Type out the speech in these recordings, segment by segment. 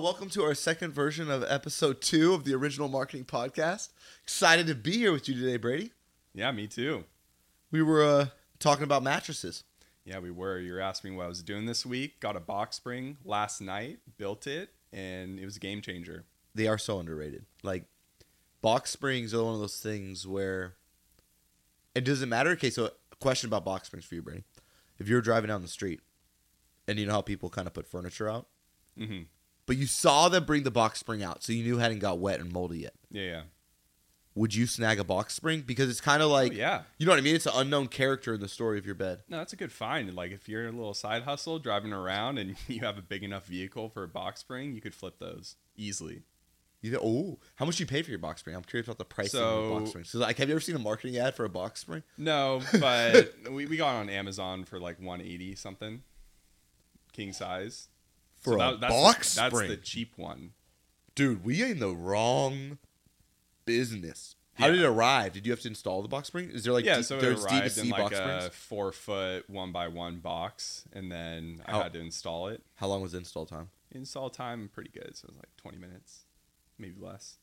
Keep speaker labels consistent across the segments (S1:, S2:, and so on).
S1: welcome to our second version of episode two of the original marketing podcast. Excited to be here with you today, Brady.
S2: Yeah, me too.
S1: We were uh, talking about mattresses.
S2: Yeah, we were. You were asking me what I was doing this week. Got a box spring last night, built it, and it was a game changer.
S1: They are so underrated. Like, box springs are one of those things where it doesn't matter. Okay, so a question about box springs for you, Brady. If you're driving down the street and you know how people kind of put furniture out,
S2: hmm
S1: but you saw them bring the box spring out, so you knew it hadn't got wet and moldy yet.
S2: Yeah, yeah.
S1: Would you snag a box spring? Because it's kind of oh, like,
S2: oh, yeah.
S1: you know what I mean? It's an unknown character in the story of your bed.
S2: No, that's a good find. Like if you're a little side hustle driving around and you have a big enough vehicle for a box spring, you could flip those easily.
S1: You think, oh, how much do you pay for your box spring? I'm curious about the pricing of
S2: So-
S1: the box spring. So, like, have you ever seen a marketing ad for a box spring?
S2: No, but we, we got on Amazon for like 180 something, king size.
S1: For a
S2: that- that's
S1: box
S2: the, That's
S1: spring?
S2: the cheap one.
S1: Dude, we in the wrong business. How
S2: Yeah.
S1: did it arrive? Did you have to install the box spring? Is there like
S2: yeah,
S1: D-
S2: so it
S1: there's
S2: arrived
S1: D2C
S2: in like a
S1: springs?
S2: four foot one by one box, and then
S1: How-
S2: I had to install it.
S1: How long was the install time?
S2: Install time pretty good, so it was like 20 minutes, maybe less.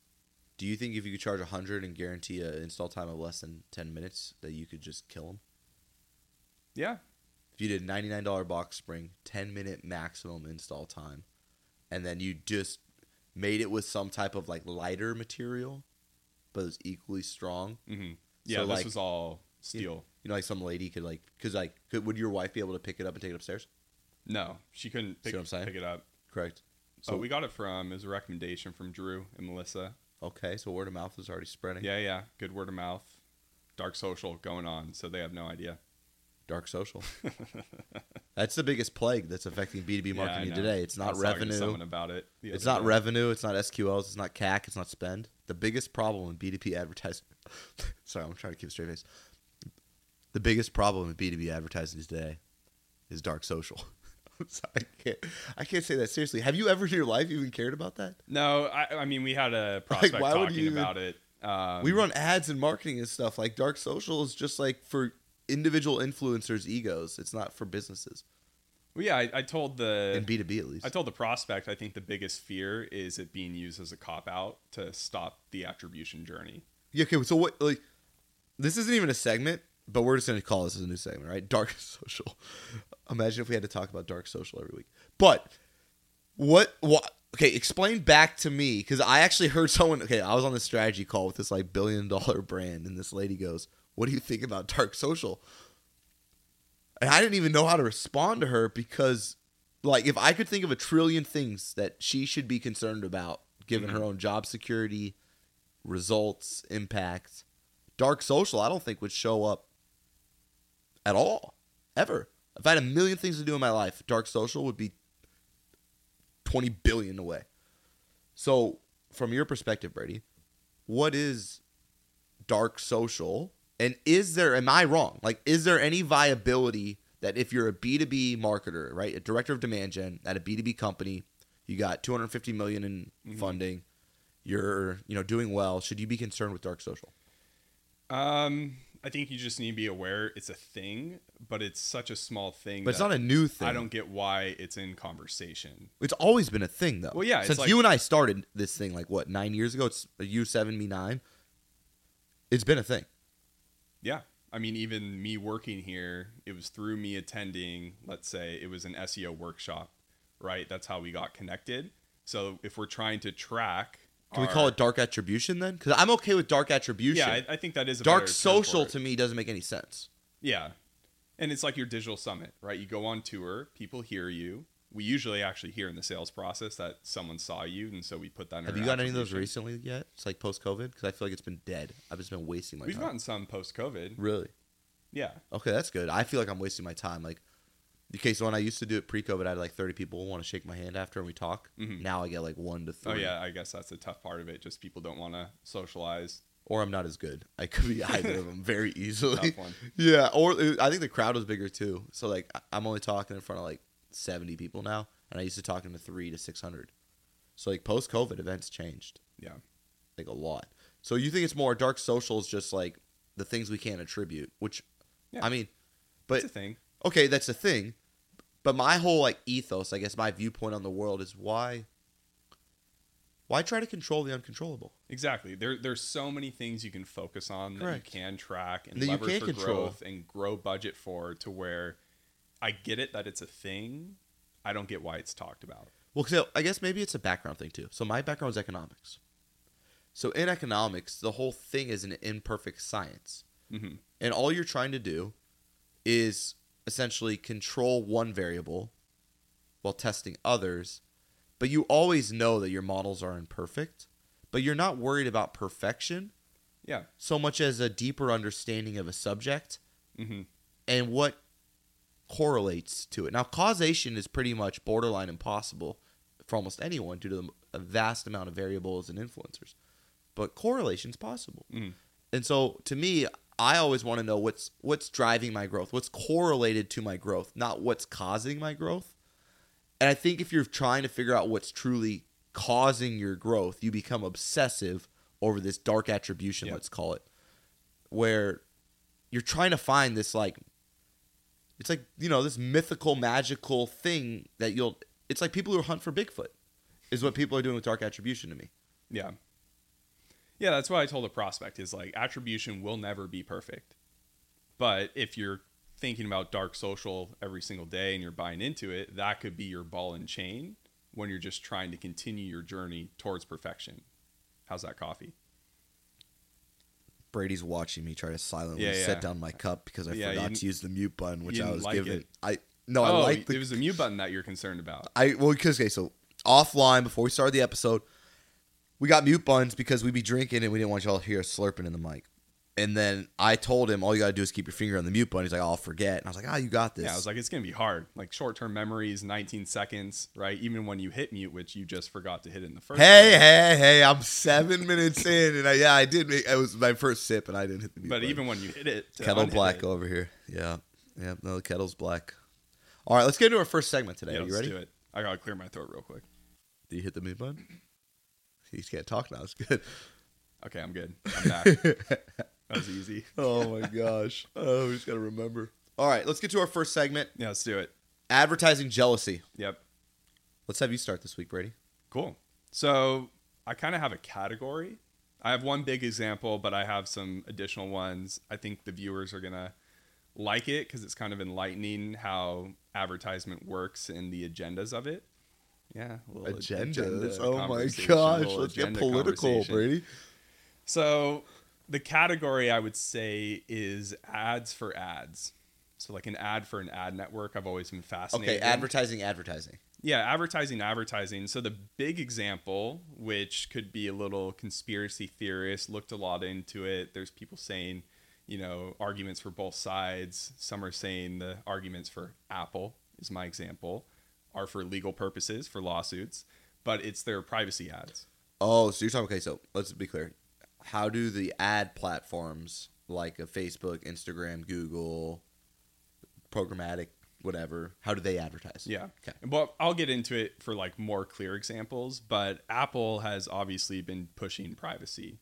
S1: Do you think if you could charge 100 and guarantee an install time of less than 10 minutes that you could just kill them?
S2: Yeah,
S1: If you did a $99 box spring, 10 minute maximum install time, and then you just made it with some type of like lighter material, but it was equally strong.
S2: Mm-hmm. yeah.
S1: So,
S2: this
S1: like-
S2: was all steel.
S1: You know, like some lady could like, cause like, could, would your wife be able to pick it up and take it upstairs?
S2: No, she couldn't pick,
S1: what I'm saying?
S2: pick it up.
S1: Correct.
S2: So
S1: So
S2: we got it from it was a recommendation from Drew and Melissa.
S1: okay, so word of mouth is already spreading.
S2: Yeah, yeah, good word of mouth. Dark social going on, so they have no idea.
S1: Dark social. that's the biggest plague that's affecting B two B marketing
S2: know.
S1: today. It's not
S2: was talking
S1: revenue.
S2: about it.
S1: It's not
S2: day.
S1: revenue. It's not SQLs. It's not CAC. It's not spend. The biggest problem in B2B advertising. sorry, I'm trying to keep a straight face. The biggest problem in B2B advertising today is dark social. Sorry, I can't. I can't say that seriously. Have you ever in your life even cared about that?
S2: No, I, I mean we had a
S1: Like,
S2: prospect
S1: would
S2: talking
S1: you even-
S2: about it. Um,
S1: we run ads and marketing and stuff. Like dark social is just like for individual influencers' egos. It's not for businesses
S2: Well, yeah, I, I told the
S1: in B2B at least.
S2: I told the prospect I think the biggest fear is it being used as a cop out to stop the attribution journey.
S1: Yeah, okay, so what like this isn't even a segment, but we're just gonna call this as a new segment, right? Dark social. Imagine if we had to talk about dark social every week. But what what okay, explain back to me, because I actually heard someone okay, I was on this strategy call with this like billion dollar brand, and this lady goes, What do you think about dark social? And I didn't even know how to respond to her because like if I could think of a trillion things that she should be concerned about, given her mm-hmm. own job security, results, impact. Dark social, I don't think would show up at all, ever. If I had a million things to do in my life, dark social would be 20 billion away. So, from your perspective, Brady, what is dark social? And is there, am I wrong? Like, is there any viability that if you're a B2B marketer, right, a director of demand gen at a B2B company, you got 250 million in
S2: Mhm.
S1: funding, you're, you know, doing well, should you be concerned with dark social?
S2: Um, I think you just need to be aware it's a thing, but it's such a small thing.
S1: But it's not a new thing.
S2: I don't get why it's in conversation.
S1: It's always been a thing, though.
S2: Well, yeah, it's
S1: Since
S2: like-
S1: you and I started this thing, like what nine years ago? It's you seven, me nine. It's been a thing.
S2: Yeah. I mean, even me working here, it was through me attending, let's say it was an SEO workshop, right? That's how we got connected. So if we're trying to track.
S1: Can we call it dark attribution then? Because I'm okay with dark attribution.
S2: Yeah, I, I think that is a
S1: dark social to me doesn't make any sense.
S2: Yeah. And it's like your digital summit, right? You go on tour, people hear you. We usually actually hear in the sales process that someone saw you, and so we put that in
S1: Have you gotten any of those recently yet? It's like post COVID because I feel like it's been dead. I've just been wasting my time.
S2: We've
S1: time.
S2: gotten some post COVID.
S1: really?
S2: Yeah.
S1: Okay, that's good. I feel like I'm wasting my time. Like, okay, so when I used to do it pre-COVID, I had like 30 people want to shake my hand after and we talk.
S2: Mhm.
S1: Now I get like one to three.
S2: Oh, yeah. I guess that's the tough part of it. Just people don't want to socialize.
S1: Or I'm not as good. I could be either of them very easily. Yeah, or uh, I think the crowd was bigger too. So like I'm only talking in front of like 70 people now, and I used to talk the three to 600. So like post COVID, events changed
S2: Yeah.
S1: like a lot. So you think it's more dark social is just like the things we can't attribute, which
S2: Yeah.
S1: I mean, but
S2: It's a thing.
S1: okay, that's a thing. But my whole like ethos, I guess my viewpoint on the world is why Why try to control the uncontrollable?
S2: Exactly. There, there's so many things you can focus on that you can track and
S1: you
S2: leverage for
S1: control.
S2: growth and grow budget for to where I get it that it's a thing. I don't get why it's talked about.
S1: Well, so I guess maybe it's a background thing too. So my background is economics. So in economics, the whole thing is an imperfect science,
S2: hmm
S1: and all you're trying to do is essentially control one variable while testing others. But you always know that your models are imperfect, but you're not worried about perfection
S2: Yeah.
S1: so much as a deeper understanding of a subject
S2: hmm
S1: and what correlates to it. Now, causation is pretty much borderline impossible for almost anyone due to the, a vast amount of variables and influencers, but correlation is possible.
S2: Mhm.
S1: And so, to me, I always want to know what's what's driving my growth, what's correlated to my growth, not what's causing my growth. And I think if you're trying to figure out what's truly causing your growth, you become obsessive over this dark attribution,
S2: Yeah.
S1: let's call it, where you're trying to find this like it's like you know this mythical magical thing that you'll it's like people who hunt for bigfoot is what people are doing with dark attribution to me
S2: Yeah. Yeah, that's what I told the prospect is like attribution will never be perfect. But if you're thinking about dark social every single day and you're buying into it, that could be your ball and chain when you're just trying to continue your journey towards perfection. How's that coffee?
S1: Brady's watching me try to silently
S2: Yeah, yeah.
S1: set down my cup because i
S2: Yeah,
S1: forgot to use the mute button which i was
S2: like
S1: given
S2: it.
S1: i no i
S2: oh,
S1: like the
S2: it was the mute button that you're concerned about.
S1: I well because okay, so offline before we started the episode, we got mute buttons because we'd be drinking and we didn't want y'all to hear us slurping in the mic. And then I told him all you gotta do is keep your finger on the mute button. He's like, "Oh, I'll forget. And I was like, ah, you got this.
S2: Yeah, I was like, it's gonna be hard. Like short-term memories, 19 seconds, right? Even when you hit mute, which you just forgot to hit in the first.
S1: Hey,
S2: place.
S1: hey, hey! I'm seven minutes in, and I, yeah, I did. Make, it was my first sip, and I didn't hit the mute
S2: But
S1: button.
S2: even when you hit it, to
S1: kettle black
S2: it-
S1: over here. Yeah, yeah. No, the kettle's black. All right, let's get into our first segment today.
S2: Yeah,
S1: Are you
S2: let's
S1: ready?
S2: do it. I gotta clear my throat real quick.
S1: Do you hit the mute button? He can't talk now. It's good.
S2: Okay, I'm good. I'm back. that was easy.
S1: oh my gosh. Oh, we just gotta remember. All right, let's get to our first segment:
S2: Yeah, let's do it.
S1: advertising jealousy.
S2: Yep.
S1: Let's have you start this week, Brady.
S2: Cool. So I kind of have a category. I have one big example, but I have some additional ones. I think the viewers are gonna like it because it's kind of enlightening how advertisement works and the agendas of it. Yeah, a little ag- agenda
S1: Agendas. Oh my gosh. Let's get political. Brady.
S2: So the category I would say is ads for ads. So like an ad for an ad network. I've always been fascinated.
S1: Okay, advertising, advertising.
S2: Yeah, advertising, advertising. So the big example, which could be a little conspiracy theorist, looked a lot into it. There's people saying, you know, arguments for both sides. Some are saying the arguments for Apple is my example are for legal purposes, for lawsuits, but it's their privacy ads.
S1: Oh, so you're talking. Okay, so let's be clear. How do the ad platforms like a Facebook, Instagram, Google, programmatic, whatever? How do they advertise?
S2: Yeah.
S1: Okay.
S2: But I'll get into it for like more clear examples. But Apple has obviously been pushing privacy,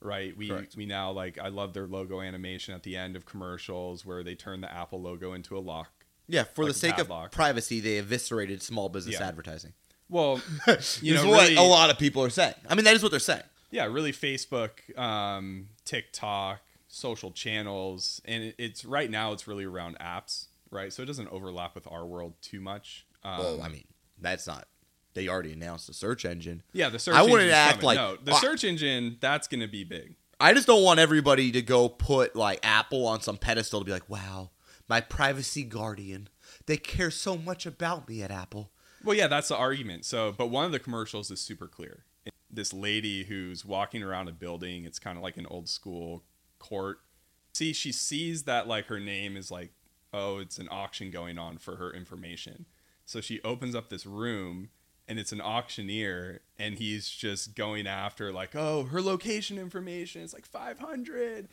S2: right? We
S1: Correct.
S2: we now like I love their logo animation at the end of commercials where they turn the Apple logo into a lock.
S1: Yeah, for
S2: Like
S1: the sake of
S2: padlock.
S1: privacy, they eviscerated small business
S2: Yeah.
S1: advertising.
S2: Well,
S1: you
S2: know,
S1: what a lot of people are saying. I mean, that is what they're saying.
S2: Yeah, really Facebook, um, TikTok, social channels, and it's right now it's really around apps, right? So it doesn't overlap with our world too much. Um,
S1: well, I mean, that's not. They already announced the search engine.
S2: yeah, the search.
S1: I wouldn't act
S2: coming.
S1: like-
S2: no, the search engine that's going to be big.
S1: I just don't want everybody to go put like Apple on some pedestal to be like, wow, my privacy guardian. They care so much about me at Apple.
S2: Well, yeah, that's the argument. So, but one of the commercials is super clear. This lady who's walking around a building, it's kind of like an old school court. See, she sees that like her name is like, oh, it's an auction going on for her information. So she opens up this room and it's an auctioneer and he's just going after like, oh, her location information is like 500.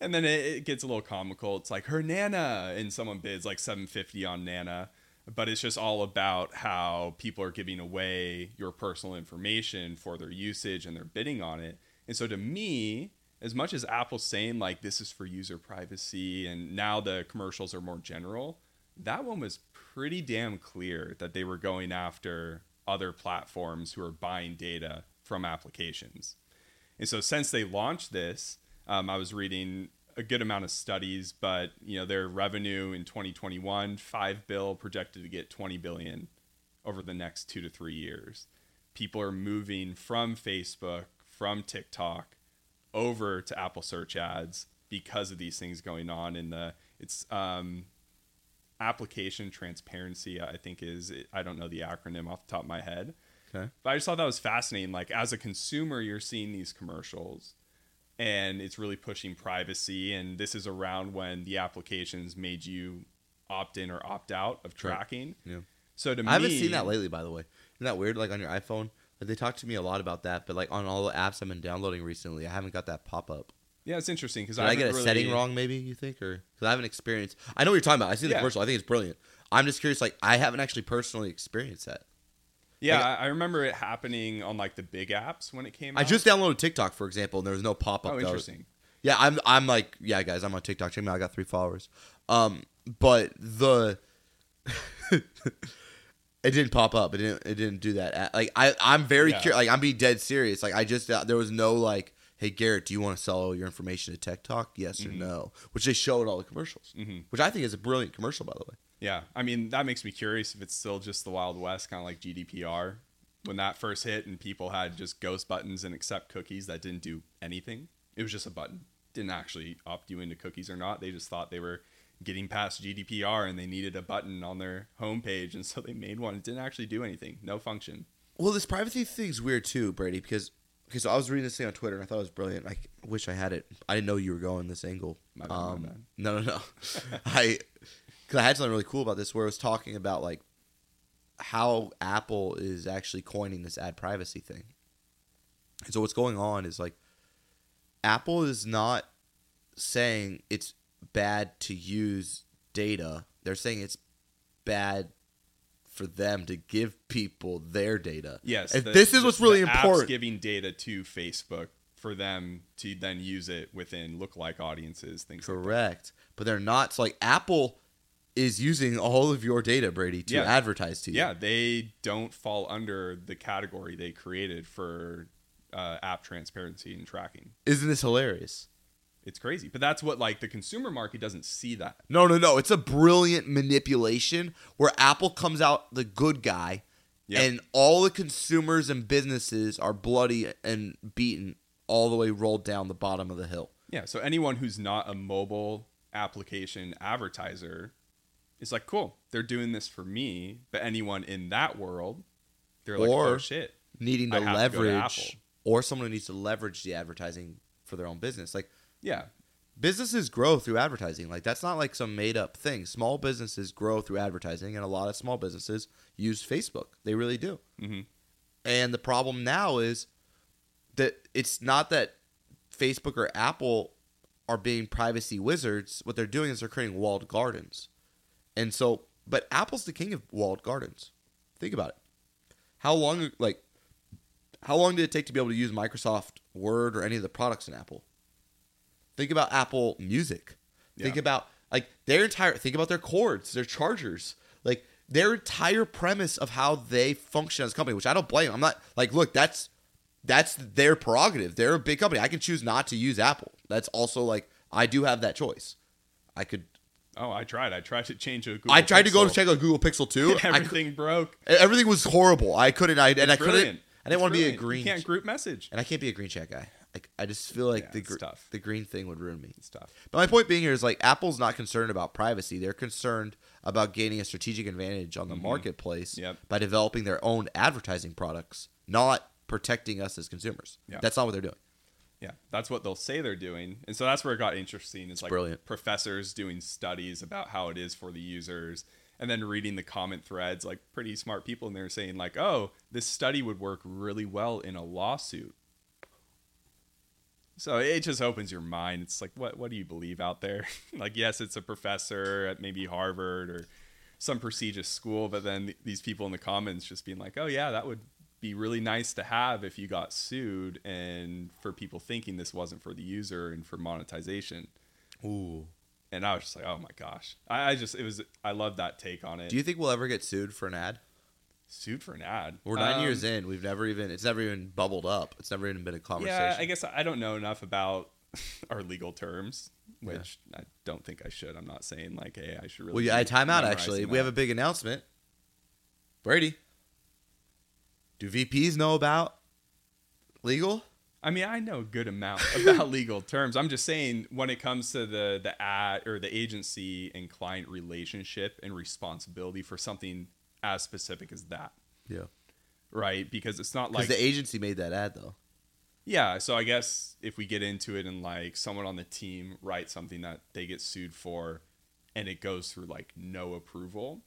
S2: And then it, it gets a little comical. It's like her Nana and someone bids like 750 on Nana but it's just all about how people are giving away your personal information for their usage and they're bidding on it. And so to me, as much as Apple's saying like this is for user privacy and now the commercials are more general, that one was pretty damn clear that they were going after other platforms who are buying data from applications. And so since they launched this, um, I was reading a good amount of studies, but you know their revenue in 2021, five bill projected to get 20 billion over the next two to three years. People are moving from Facebook, from TikTok, over to Apple Search Ads because of these things going on. In the it's um, application transparency, I think is I don't know the acronym off the top of my head,
S1: Okay.
S2: but I just thought that was fascinating. Like as a consumer, you're seeing these commercials, and it's really pushing privacy. And this is around when the applications made you opt in or opt out of tracking.
S1: Yeah.
S2: So to me,
S1: I haven't seen that lately, by the way. Isn't that weird? Like on your iPhone, like they talk to me a lot about that, but like on all the apps I've been downloading recently, I haven't got that pop up.
S2: Yeah, it's interesting because
S1: Did I, get a setting wrong? Maybe you think, or because I haven't experienced. I know what you're talking about. I see the
S2: Yeah.
S1: commercial. I think it's brilliant. I'm just curious. Like I haven't actually personally experienced that.
S2: Yeah,
S1: Like-
S2: I remember it happening on like the big apps when it came out.
S1: I just downloaded TikTok, for example, and there was no pop up.
S2: oh, interesting.
S1: Yeah, I'm I'm like, yeah, guys, I'm on TikTok. Check me out. I got three followers. Um, but the it didn't pop up. It didn't. It didn't do that. Like I, I'm very
S2: Yeah.
S1: curious. Like I'm being dead serious. Like I just uh, there was no like, hey Garrett, do you want to sell all your information to TikTok? Yes
S2: Mm-hmm.
S1: or no? Which they show in all the commercials.
S2: Mhm.
S1: Which I think is a brilliant commercial, by the way.
S2: Yeah, I mean that makes me curious if it's still just the Wild West, kind of like GDPR when that first hit and people had just ghost buttons and accept cookies that didn't do anything. It was just a button, didn't actually opt you into cookies or not. They just thought they were getting past GDPR and they needed a button on their homepage, and so they made one. It didn't actually do anything, no function.
S1: Well, this privacy thing's weird too, Brady, because okay, so I was reading this thing on Twitter and I thought it was brilliant. I wish I had it. I didn't know you were going this angle.
S2: My bad, my
S1: um,
S2: bad.
S1: No, no, no. I because I had something really cool about this where it was talking about like how Apple is actually coining this ad privacy thing. And so what's going on is like Apple is not saying it's bad to use data. They're saying it's bad for them to give people their data.
S2: Yes, the-
S1: this is what's really important.
S2: giving data to Facebook for them to then use it within lookalike audiences, things like that.
S1: Correct. But they're not. So like Apple is using all of your data, Brady, to
S2: Yeah.
S1: advertise to you.
S2: Yeah, they don't fall under the category they created for uh, app transparency and tracking.
S1: Isn't this hilarious?
S2: It's crazy, but that's what like the consumer market doesn't see that.
S1: No, no, no. It's a brilliant manipulation where Apple comes out the good guy
S2: Yep.
S1: and all the consumers and businesses are bloody and beaten all the way rolled down the bottom of the hill.
S2: Yeah, so anyone who's not a mobile application advertiser is like, cool, they're doing this for me. But anyone in that world, they're like,
S1: Or-
S2: oh shit.
S1: Needing to
S2: have to to
S1: leverage or someone who needs to leverage the advertising for their own business. Like
S2: Yeah,
S1: businesses grow through advertising. Like that's not like some made up thing. Small businesses grow through advertising, and a lot of small businesses use Facebook. They really do.
S2: hmm
S1: And the problem now is that it's not that Facebook or Apple are being privacy wizards. What they're doing is they're creating walled gardens. And so, but Apple's the king of walled gardens. Think about it. How long, like, how long did it take to be able to use Microsoft Word or any of the products in Apple? Think about Apple Music. Think
S2: Yeah.
S1: about like their entire. Think about their cords, their chargers, like their entire premise of how they function as a company. Which I don't blame. I'm not like, look, that's that's their prerogative. They're a big company. I can choose not to use Apple. That's also like I do have that choice. I could.
S2: Oh, I tried. I tried to change a Google
S1: I tried to go to
S2: Pixel.
S1: check out Google Pixel 2. I cou-
S2: Everything broke.
S1: everything was horrible. I couldn't. I and I couldn't.
S2: brilliant.
S1: I didn't want to be a
S2: brilliant.
S1: green.
S2: You can't group message.
S1: and I can't be a green chat guy. Like I just feel like
S2: Yeah,
S1: the
S2: it's
S1: gr-
S2: tough.
S1: the green thing would ruin me.
S2: It's tough.
S1: But my point being here is like Apple's not concerned about privacy. They're concerned about gaining a strategic advantage on the marketplace
S2: Mm-hmm. Yep.
S1: by developing their own advertising products, not protecting us as consumers.
S2: Yeah.
S1: That's not what they're doing.
S2: Yeah, that's what they'll say they're doing, and so that's where it got interesting. It's like
S1: brilliant.
S2: professors doing studies about how it is for the users, and then reading the comment threads, like pretty smart people in there saying like, "Oh, this study would work really well in a lawsuit." So it just opens your mind. It's like, what what do you believe out there? like, yes, it's a professor at maybe Harvard or some prestigious school, but then th- these people in the comments just being like, "Oh yeah, that would be really nice to have if you got sued and for people thinking this wasn't for the user and for monetization."
S1: Ooh.
S2: And I was just like, "Oh my gosh!" I, I just it was I love that take on it.
S1: Do you think we'll ever get sued for an ad?
S2: Sued for an ad.
S1: We're nine
S2: Um,
S1: years in. We've never even. It's never even bubbled up. It's never even been a conversation.
S2: Yeah, I guess I don't know enough about our legal terms, which I don't think I should. I'm not saying like, hey, I should really.
S1: Well, yeah, I time out actually. We have a big announcement. Brady, do VPs know about legal?
S2: I mean, I know a good amount about legal terms. I'm just saying when it comes to the the ad or the agency and client relationship and responsibility for something as specific as that,
S1: Yeah.
S2: right? Because it's not like
S1: the agency made that ad though.
S2: Yeah, so I guess if we get into it and like someone on the team writes something that they get sued for and it goes through like no approval,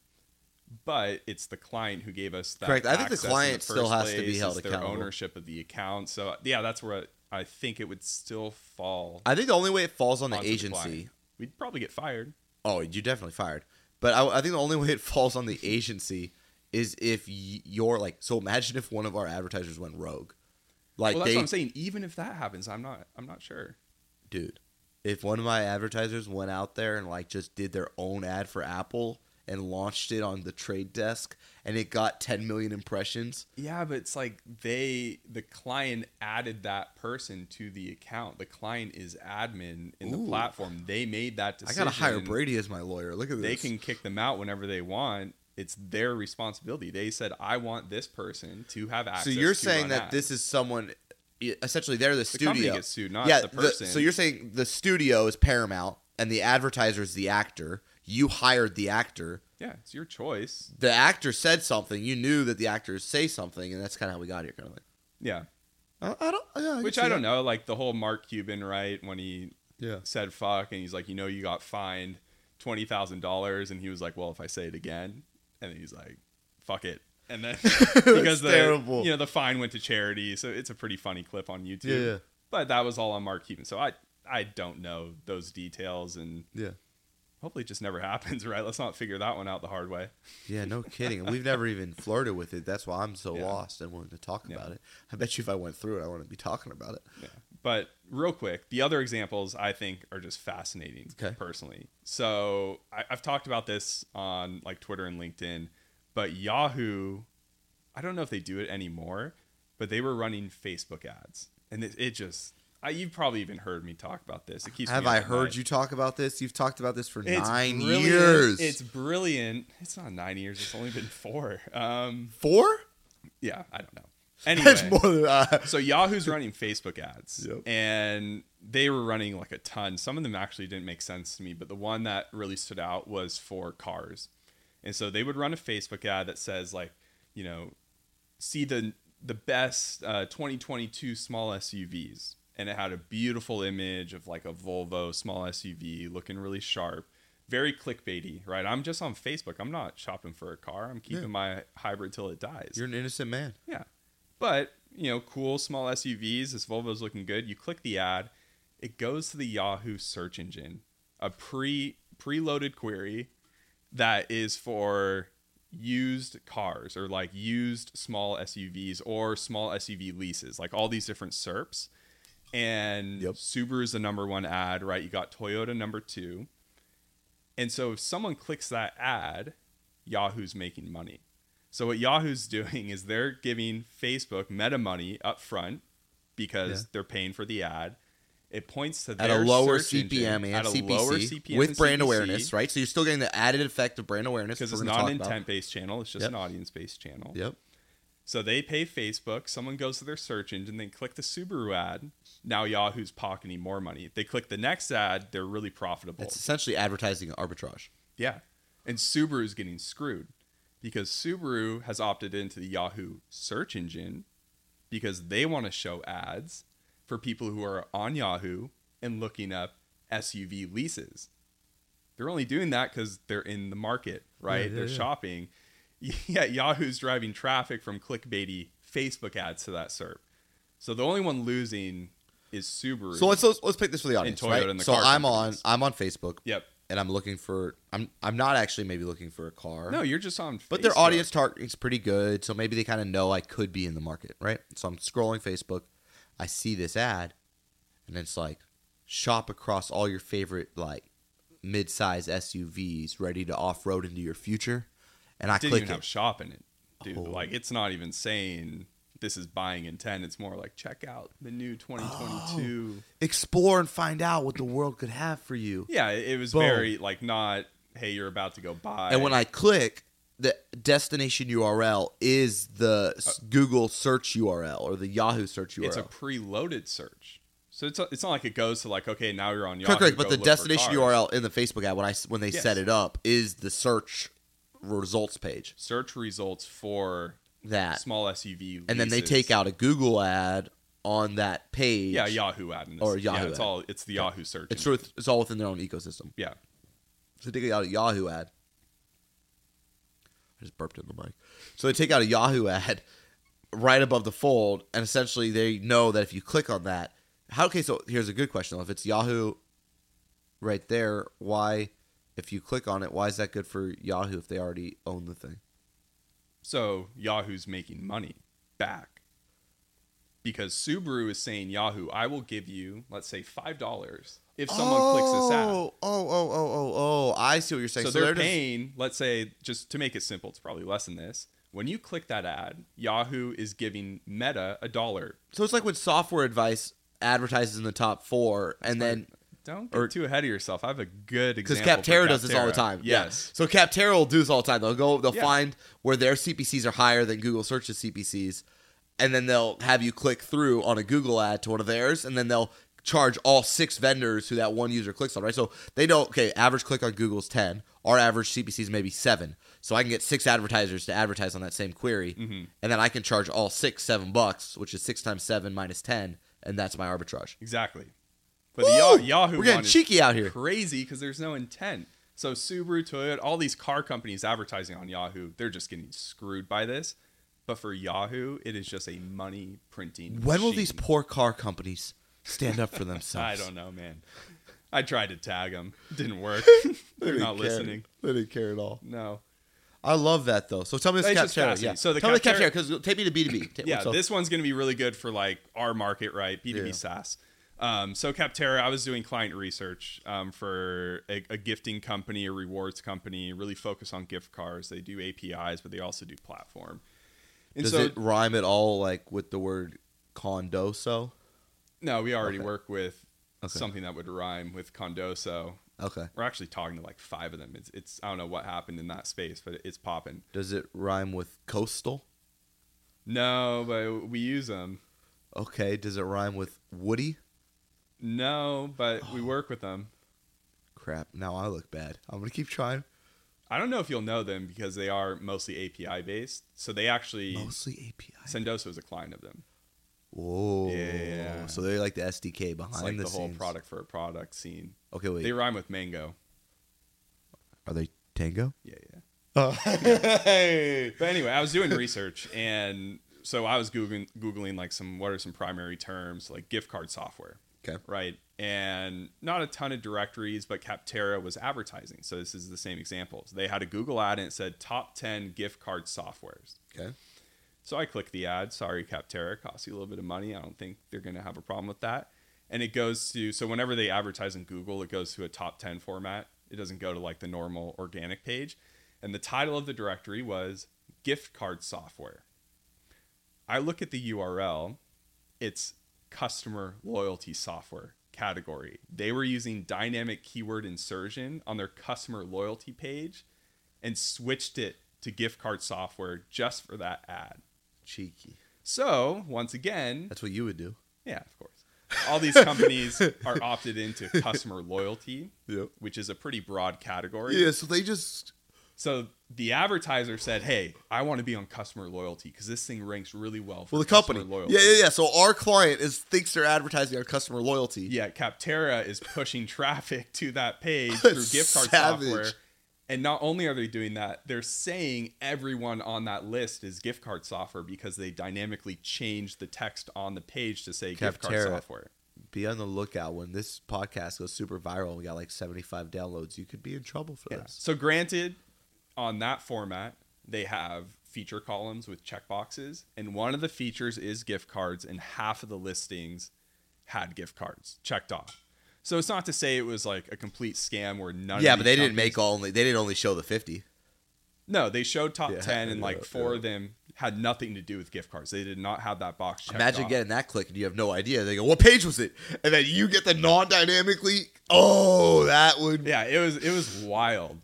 S2: but it's the client who gave us that.
S1: Correct. I think the client still
S2: first
S1: has to be held
S2: it's their ownership of the account. So yeah, that's where I think it would still fall.
S1: I think the only way it falls on the
S2: onto the
S1: agency.
S2: We'd probably get fired.
S1: oh, you definitely fired. But I, I think the only way it falls on the agency is if you're like. So imagine if one of our advertisers went rogue. Like
S2: well, that's
S1: they,
S2: what I'm saying. Even if that happens, I'm not. I'm not sure.
S1: dude, if one of my advertisers went out there and like just did their own ad for Apple and launched it on the trade desk and it got 10 million impressions,
S2: Yeah, but it's like they the client added that person to the account. The client is admin in the platform. They made that decision.
S1: I gotta hire Brady as my lawyer. Look at
S2: They
S1: this.
S2: They can kick them out whenever they want. It's their responsibility. They said, "I want this person to have access."
S1: So you're
S2: to
S1: saying that
S2: ads."
S1: this is someone, essentially, they're the,
S2: the
S1: studio.
S2: sued, not
S1: yeah,
S2: the person.
S1: so you're saying the studio is Paramount and the advertiser is the actor. You hired the actor.
S2: yeah, it's your choice.
S1: The actor said something. You knew that the actors say something, and that's kind of how we got here, kind of like.
S2: Yeah,
S1: I, I don't. Yeah, can
S2: which I don't
S1: that.
S2: know. Like the whole Mark Cuban, right? When he
S1: Yeah.
S2: said "fuck" and he's like, "You know, you got fined twenty thousand dollars," and he was like, "Well, if I say it again," and then he's like, "Fuck it." And then because the
S1: terrible.
S2: you know the fine went to charity, so it's a pretty funny clip on YouTube.
S1: Yeah, yeah.
S2: But that was all on Mark Cuban, so I I don't know those details, and
S1: Yeah.
S2: Hopefully it just never happens, right? Let's not figure that one out the hard way.
S1: Yeah, no kidding. We've never even flirted with it. That's why I'm so
S2: Yeah.
S1: lost and wanting to talk
S2: Yeah.
S1: about it. I bet you if I went through it, I wouldn't be talking about it.
S2: Yeah. But real quick, the other examples I think are just fascinating
S1: Okay.
S2: personally. So I, I've talked about this on like Twitter and LinkedIn, but Yahoo, I don't know if they do it anymore, but they were running Facebook ads, and it, it just I, you've probably even heard me talk about this. It keeps
S1: Have I heard
S2: night.
S1: you talk about this? You've talked about this for
S2: It's
S1: nine
S2: brilliant.
S1: years.
S2: It's brilliant. It's not nine years. It's only been four. Um,
S1: four.
S2: yeah, I don't know. Anyway,
S1: than uh,
S2: so Yahoo's running Facebook ads,
S1: Yep.
S2: and they were running like a ton. Some of them actually didn't make sense to me, but the one that really stood out was for cars. And so they would run a Facebook ad that says like, you know, see the the best uh, 2022 small SUVs, and it had a beautiful image of like a Volvo small SUV looking really sharp. Very clickbaity, right? I'm just on Facebook. I'm not shopping for a car. I'm keeping
S1: Yeah.
S2: my hybrid till it dies.
S1: you're an innocent man.
S2: Yeah. But, you know, cool small SUVs. This Volvo's looking good. You click the ad, it goes to the Yahoo search engine, a pre preloaded query that is for used cars or like used small SUVs or small SUV leases, like all these different SERPs. And
S1: Yep.
S2: Subaru's the number one ad, right? You got Toyota number two. And so if someone clicks that ad, Yahoo's making money. So what Yahoo's doing is they're giving Facebook meta money up front because
S1: Yeah.
S2: they're paying for the ad. It points to
S1: At a lower
S2: search engine
S1: CPM and
S2: at a
S1: CPC
S2: lower CPM
S1: with
S2: and
S1: brand
S2: CPC,
S1: awareness, right? So you're still getting the added effect of brand awareness
S2: Because it's not an
S1: talk about.
S2: intent-based channel; it's just
S1: Yep.
S2: an audience-based channel.
S1: Yep.
S2: So they pay Facebook. Someone goes to their search engine, they click the Subaru ad. Now Yahoo's pocketing more money. If They click the next ad, they're really profitable.
S1: It's essentially advertising arbitrage.
S2: Yeah. And Subaru's getting screwed because Subaru has opted into the Yahoo search engine because they want to show ads for people who are on Yahoo and looking up SUV leases. They're only doing that because they're in the market, right?
S1: yeah,
S2: they're
S1: yeah.
S2: shopping. Yeah, Yahoo's driving traffic from clickbaity Facebook ads to that SERP. So the only one losing is Subaru.
S1: So let's let's, let's pick this for the audience,
S2: Toyota
S1: right?
S2: and the
S1: so
S2: car
S1: I'm on. I'm on Facebook
S2: Yep.
S1: and I'm looking for I'm I'm not actually maybe looking for a car.
S2: No, you're just on
S1: But their
S2: Facebook.
S1: audience targeting's pretty good, so maybe they kind of know I could be in the market, right? So I'm scrolling Facebook, I see this ad, and it's like shop across all your favorite like mid-size SUVs ready to off-road into your future, and I
S2: didn't
S1: click
S2: even
S1: it.
S2: have shop in it. dude.
S1: Oh.
S2: Like it's not even saying this is buying intent. It's more like check out the new 2022.
S1: Explore and find out what the world could have for you.
S2: Yeah, it, it was
S1: Boom.
S2: very like not hey, you're about to go buy.
S1: And when I click, the destination URL is the s- uh, Google search URL or the Yahoo search URL.
S2: it's a preloaded search. So it's, it's not like it goes to like okay now you're on Yahoo.
S1: correct, correct. But the destination. URL in the Facebook ad when I when they
S2: Yes.
S1: set it up is the search results page.
S2: search results for
S1: That
S2: small SUV,
S1: and then they take out a Google ad on that page.
S2: yeah Yahoo ad.
S1: Or
S2: yeah,
S1: Yahoo
S2: it's
S1: ad.
S2: all it's the Yahoo search.
S1: It's sort of, it's all within their own ecosystem.
S2: yeah.
S1: So they take out a Yahoo ad. I just burped in the mic. So they take out a Yahoo ad right above the fold, and essentially they know that if you click on that, how? Okay, so here's a good question. If it's Yahoo right there, why? If you click on it, why is that good for Yahoo if they already own the thing?
S2: So Yahoo's making money back because Subaru is saying Yahoo, I will give you let's say five dollars if someone clicks this ad.
S1: Oh, oh, oh, oh, oh, oh! I see what you're saying.
S2: So, they're,
S1: just-
S2: paying, let's say, just to make it simple, it's probably less than this. When you click that ad, Yahoo is giving Meta a dollar.
S1: so it's like when software advice advertises in the top four, and then
S2: Don't get
S1: Or-
S2: too ahead of yourself. I have a good example. Because
S1: Capterra does this all the time. Yeah.
S2: Yes.
S1: So Capterra will do this all the time. They'll go, they'll
S2: Yeah.
S1: find where their CPCs are higher than Google searches CPCs, and then they'll have you click through on a Google ad to one of theirs, and then they'll charge all six vendors who that one user clicks on. Right. So they know, okay, average click on Google's ten. Our average CPC is maybe seven. So I can get six advertisers to advertise on that same query,
S2: Mm-hmm.
S1: and then I can charge all six seven bucks, which is six times seven minus ten, and that's my arbitrage.
S2: Exactly. But the
S1: Woo!
S2: Yahoo
S1: We're getting cheeky out here.
S2: crazy because there's no intent. So Subaru, Toyota, all these car companies advertising on Yahoo, they're just getting screwed by this. But for Yahoo, it is just a money printing.
S1: When will these poor car companies stand up for themselves?
S2: I don't know, man. I tried to tag them, didn't work.
S1: They
S2: They're
S1: didn't care.
S2: listening.
S1: They didn't care at all.
S2: No.
S1: I love that though. So tell me this Capterra. Yeah.
S2: So the
S1: tell me the
S2: Capterra-
S1: Capterra because take me to B two B.
S2: Yeah, this one's going to be really good for like our market, right? B2B
S1: Yeah.
S2: SaaS. Um, so Capterra, I was doing client research um, for a, a gifting company, a rewards company, really focus on gift cards. They do APIs, but they also do platform. And
S1: Does
S2: so,
S1: it rhyme at all like with the word condoso?
S2: no, we already
S1: Okay.
S2: work with
S1: Okay.
S2: something that would rhyme with Condoso.
S1: Okay.
S2: We're actually talking to like five of them. It's, it's I don't know what happened in that space, but it's popping.
S1: Does it rhyme with coastal?
S2: No, but we use them.
S1: Okay. Does it rhyme with woody?
S2: No, but we oh. work with them.
S1: Crap. Now I look bad. I'm gonna keep trying.
S2: I don't know if you'll know them because they are mostly API based. So they actually
S1: Mostly API.
S2: Sendoso is a client of them.
S1: Whoa.
S2: Yeah.
S1: So they're like the SDK behind
S2: It's like
S1: the,
S2: the, whole
S1: scenes.
S2: product for a product scene.
S1: Okay. Wait.
S2: They rhyme with mango.
S1: Are they Tango?
S2: Yeah, yeah.
S1: Oh. hey.
S2: But anyway, I was doing research and so I was googling googling like some what are some primary terms like gift card software,
S1: Okay.
S2: right? And not a ton of directories, but Capterra was advertising. So this is the same examples. They had a Google ad and it said top 10 gift card softwares.
S1: Okay.
S2: So I click the ad. Sorry, Capterra, it costs you a little bit of money. I don't think they're going to have a problem with that. And it goes to so whenever they advertise in Google, it goes to a top 10 format. It doesn't go to like the normal organic page. And the title of the directory was gift card software. I look at the URL, it's customer loyalty software category. They were using dynamic keyword insertion on their customer loyalty page and switched it to gift card software just for that ad.
S1: Cheeky.
S2: So, once again,
S1: That's what you would do.
S2: yeah, of course. All these companies are opted into customer loyalty,
S1: Yep.
S2: which is a pretty broad category.
S1: Yeah. So they just
S2: So the advertiser said, "Hey, I want to be on customer loyalty because this thing ranks really well for
S1: Well, the
S2: customer
S1: company.
S2: loyalty."
S1: Yeah, yeah, yeah. So our client is thinks they're advertising our customer loyalty.
S2: Yeah, Capterra is pushing traffic to that page through gift card
S1: savage.
S2: software. And not only are they doing that, they're saying everyone on that list is gift card software because they dynamically changed the text on the page to say gift card software.
S1: Be on the lookout when this podcast goes super viral. And we got like seventy five downloads. You could be in trouble for
S2: Yeah.
S1: this.
S2: So granted, on that format, they have feature columns with checkboxes, and one of the features is gift cards, and half of the listings had gift cards checked off. So it's not to say it was like a complete scam where none.
S1: Yeah, but they didn't make only. They didn't only show the fifty.
S2: No, they showed top
S1: Yeah,
S2: ten, and
S1: yeah,
S2: like four
S1: yeah.
S2: of them had nothing to do with gift cards. They did not have that box. Checked
S1: Imagine
S2: off.
S1: getting that click and you have no idea. They go, "What page was it?" And then you get the non-dynamically. Oh, that would.
S2: Yeah, it was it was wild.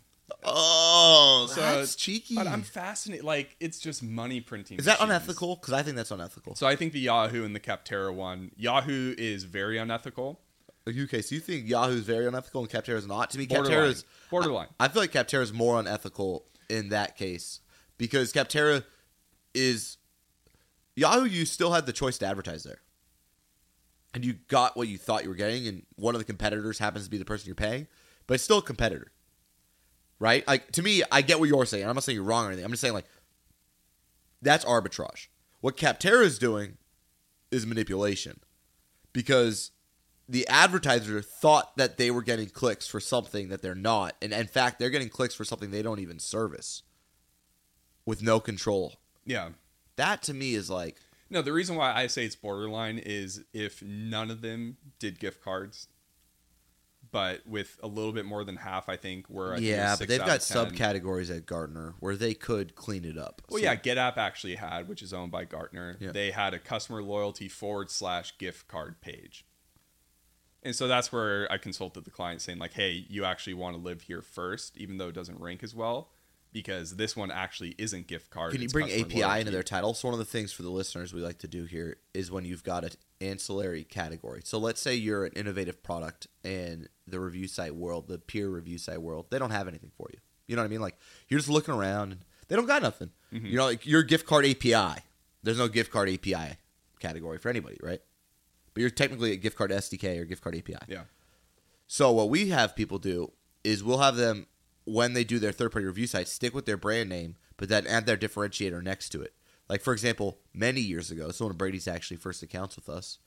S1: Oh,
S2: So,
S1: that's cheeky.
S2: But I'm fascinated. Like it's just money printing.
S1: Is that
S2: machines.
S1: unethical? Because I think that's unethical.
S2: So I think the Yahoo and the Capterra one. Yahoo is very unethical.
S1: Okay, so you think Yahoo's very unethical and Capterra is not? To me,
S2: Borderline.
S1: Capterra's
S2: Borderline.
S1: I feel like Capterra is more unethical in that case because Capterra is Yahoo. You still had the choice to advertise there, and you got what you thought you were getting, and one of the competitors happens to be the person you're paying, but it's still a competitor, right? Like to me, I get what you're saying. I'm not saying you're wrong or anything. I'm just saying like that's arbitrage. What Capterra is doing is manipulation because the advertiser thought that they were getting clicks for something that they're not. And in fact, they're getting clicks for something they don't even service with no control.
S2: Yeah.
S1: That to me is like,
S2: No, the reason why I say it's borderline is if none of them did gift cards, but with a little bit more than half, I think were I think it was
S1: yeah, but they've got subcategories at Gartner where they could clean it up.
S2: Well,
S1: So-
S2: yeah, GetApp actually had, which is owned by Gartner.
S1: Yeah.
S2: They had a customer loyalty forward slash gift card page. And so that's where I consulted the client saying, like, hey, you actually want to live here first, even though it doesn't rank as well, because this one actually isn't gift card.
S1: Can you bring API
S2: loyalty.
S1: into their title? So one of the things for the listeners we like to do here is when you've got an ancillary category. So let's say you're an innovative product and the review site world, the peer review site world, they don't have anything for you. You know what I mean? Like you're just looking around and they don't got nothing.
S2: Mm-hmm.
S1: You know, like your gift card API. There's no gift card API category for anybody, right? But you're technically a gift card SDK or gift card API.
S2: Yeah.
S1: So what we have people do is we'll have them when they do their third party review site stick with their brand name, but then add their differentiator next to it. Like for example, many years ago, so one of Brady's actually first accounts with us.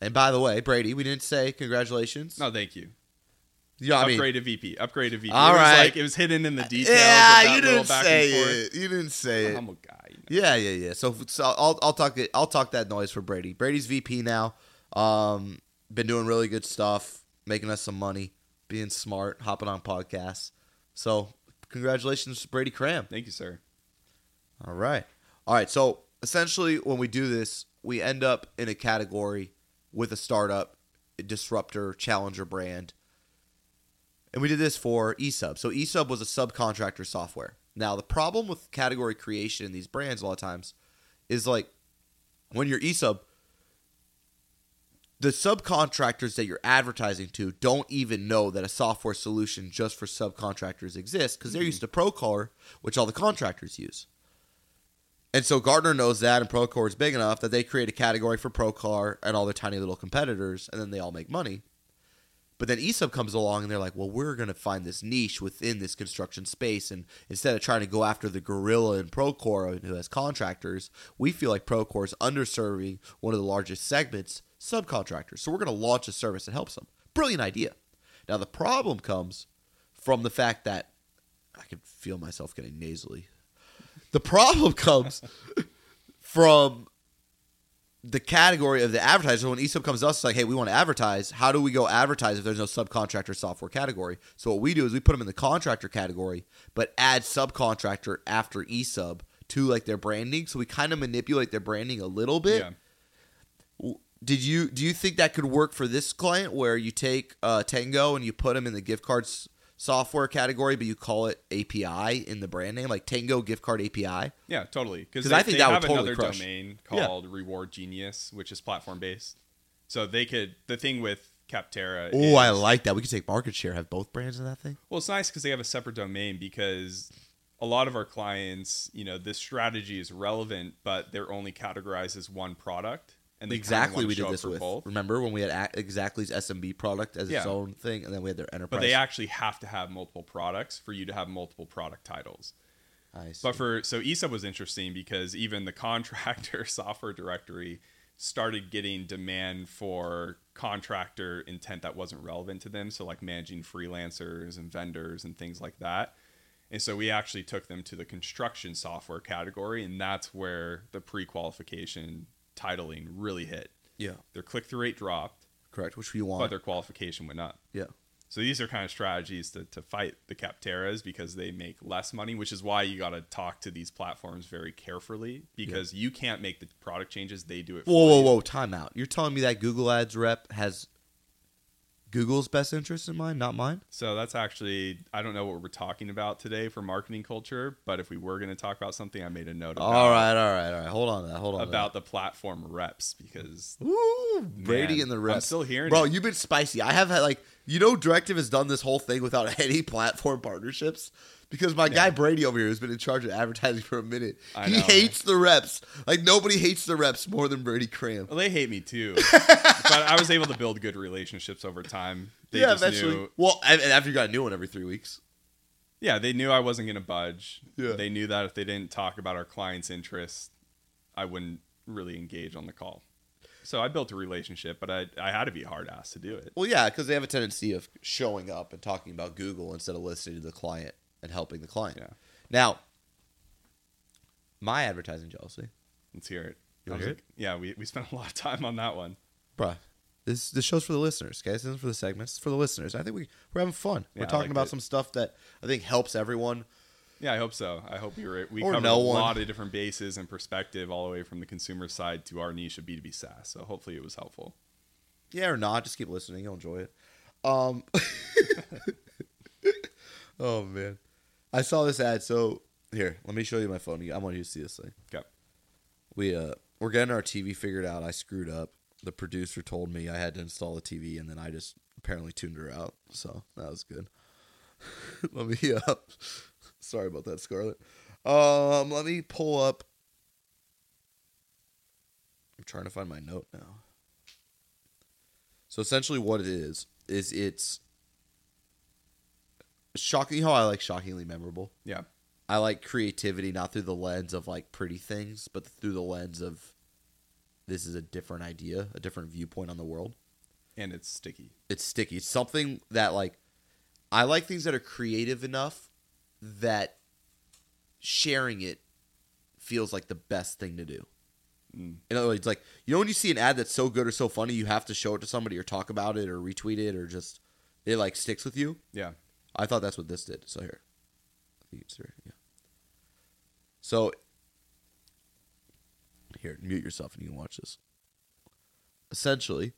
S1: And by the way, Brady, we didn't say congratulations.
S2: No, thank you.
S1: yeah, I mean,
S2: upgrade to VP. Upgrade to VP.
S1: All
S2: it was
S1: right.
S2: like it was hidden in the details.
S1: yeah, you didn't say it. You didn't say it.
S2: I'm a guy. You know?
S1: Yeah, yeah, yeah. So, so I'll I'll talk it. I'll talk that noise for Brady. Brady's VP now. Um, been doing really good stuff, making us some money, being smart, hopping on podcasts. So, congratulations, Brady Cramm.
S2: Thank you, sir.
S1: All right, all right. So essentially, when we do this, we end up in a category with a startup, a disruptor, challenger brand. And we did this for eSub. So eSub was a subcontractor software. Now the problem with category creation in these brands a lot of times is like when you're eSub, the subcontractors that you're advertising to don't even know that a software solution just for subcontractors exists because they're mm-hmm. used to Procore, which all the contractors use. And so Gartner knows that, and Procore is big enough that they create a category for Procore and all their tiny little competitors, and then they all make money. But then eSub comes along, and they're like, "Well, we're going to find this niche within this construction space, and instead of trying to go after the gorilla in Procore uh, who has contractors, we feel like Procore is underserving one of the largest segments, subcontractors. So we're going to launch a service that helps them. Brilliant idea. Now the problem comes from the fact that I can feel myself getting nasally. The problem comes from the category of the advertiser. When ESUB comes to us, it's like, hey, we want to advertise. How do we go advertise if there's no subcontractor software category? So what we do is we put them in the contractor category, but add subcontractor after ESUB to like their branding. So we kind of manipulate their branding a little bit.
S2: Yeah.
S1: Did you do you think that could work for this client where you take uh, Tango and you put them in the gift cards software category, but you call it API in the brand name, like Tango Gift Card API?
S2: Yeah, totally. Because
S1: I think
S2: they
S1: that would
S2: have
S1: totally
S2: another
S1: crush.
S2: domain
S1: Yeah.
S2: called Reward Genius, which is platform based. So they could. The thing with Capterra.
S1: Oh, I like that. We could take market share. Have both brands in that thing.
S2: Well, it's nice because they have a separate domain because a lot of our clients, you know, this strategy is relevant, but they're only categorized as one product. And
S1: exactly, we did this with.
S2: both.
S1: Remember when we had Ac- Exactly's SMB product as its own thing, and then we had their enterprise.
S2: But they actually have to have multiple products for you to have multiple product titles.
S1: I see.
S2: But for so ESUB was interesting because even the contractor software directory started getting demand for contractor intent that wasn't relevant to them. So like managing freelancers and vendors and things like that. And so we actually took them to the construction software category, and that's where the pre-qualification titling really hit.
S1: yeah,
S2: Their click-through rate dropped,
S1: correct. Which
S2: but
S1: want?
S2: their qualification went up.
S1: yeah.
S2: So these are kind of strategies to, to fight the Capterras because they make less money, which is why you got to talk to these platforms very carefully because you can't make the product changes; they do it. For
S1: Whoa, whoa,
S2: you.
S1: whoa! Time out. You're telling me that Google Ads rep has Google's best interest in mind, not mine?
S2: So that's actually I don't know what we're talking about today for marketing culture, but if we were going to talk about something, I made a note. About,
S1: All right, all right, all right. Hold on to that. Hold on.
S2: about the platform reps because.
S1: Woo, Brady and the
S2: I'm still hearing
S1: Bro,
S2: it.
S1: you've been spicy. I have had like you know, Directive has done this whole thing without any platform partnerships. Because my guy Brady over here has been in charge of advertising for a minute.
S2: I
S1: he
S2: know,
S1: hates the reps. Like nobody hates the reps more than Brady Cramm.
S2: well, they hate me too. but I was able to build good relationships over time. They
S1: yeah, eventually.
S2: knew
S1: Well, and after you got a new one every three weeks.
S2: Yeah, they knew I wasn't going to budge.
S1: Yeah.
S2: They knew that if they didn't talk about our clients' interests, I wouldn't really engage on the call. So I built a relationship, but I, I had to be hard ass to do it.
S1: Well, yeah, because they have a tendency of showing up and talking about Google instead of listening to the client and helping the client.
S2: Yeah.
S1: Now, my advertising jealousy,
S2: Let's hear it.
S1: You hear
S2: like- Yeah, we, we spent a lot of time on that one.
S1: bruh. This this show's for the listeners, guys. This isn't for the segments. It's for the listeners. I think we we're having fun.
S2: Yeah,
S1: we're talking
S2: liked
S1: about
S2: it.
S1: some stuff that I think helps everyone.
S2: Yeah, I hope so. I hope we were we
S1: Or
S2: covered
S1: no
S2: a lot of different bases and perspective all the way from the consumer side to our niche of B2B SaaS. So hopefully it was helpful.
S1: Yeah or not, just keep listening. You'll enjoy it. Um. oh man, I saw this ad. So here, let me show you my phone. I want you to see this thing.
S2: Okay.
S1: we uh we're getting our TV figured out. I screwed up. The producer told me I had to install the TV, and then I just apparently tuned her out. So that was good. let me uh, sorry about that, Scarlett. Um, let me pull up. I'm trying to find my note now. So essentially, what it is is it's shocking. How I like shockingly memorable.
S2: Yeah.
S1: I like creativity not through the lens of like pretty things, but through the lens of this is a different idea, a different viewpoint on the world.
S2: And it's sticky.
S1: It's sticky. It's something that like I like things that are creative enough that sharing it feels like the best thing to do.
S2: Mm.
S1: In other words, like you know when you see an ad that's so good or so funny, you have to show it to somebody or talk about it or retweet it or just it like sticks with you.
S2: Yeah.
S1: I thought that's what this did. So here, you can see it, yeah. So here, mute yourself and you can watch this. Essentially,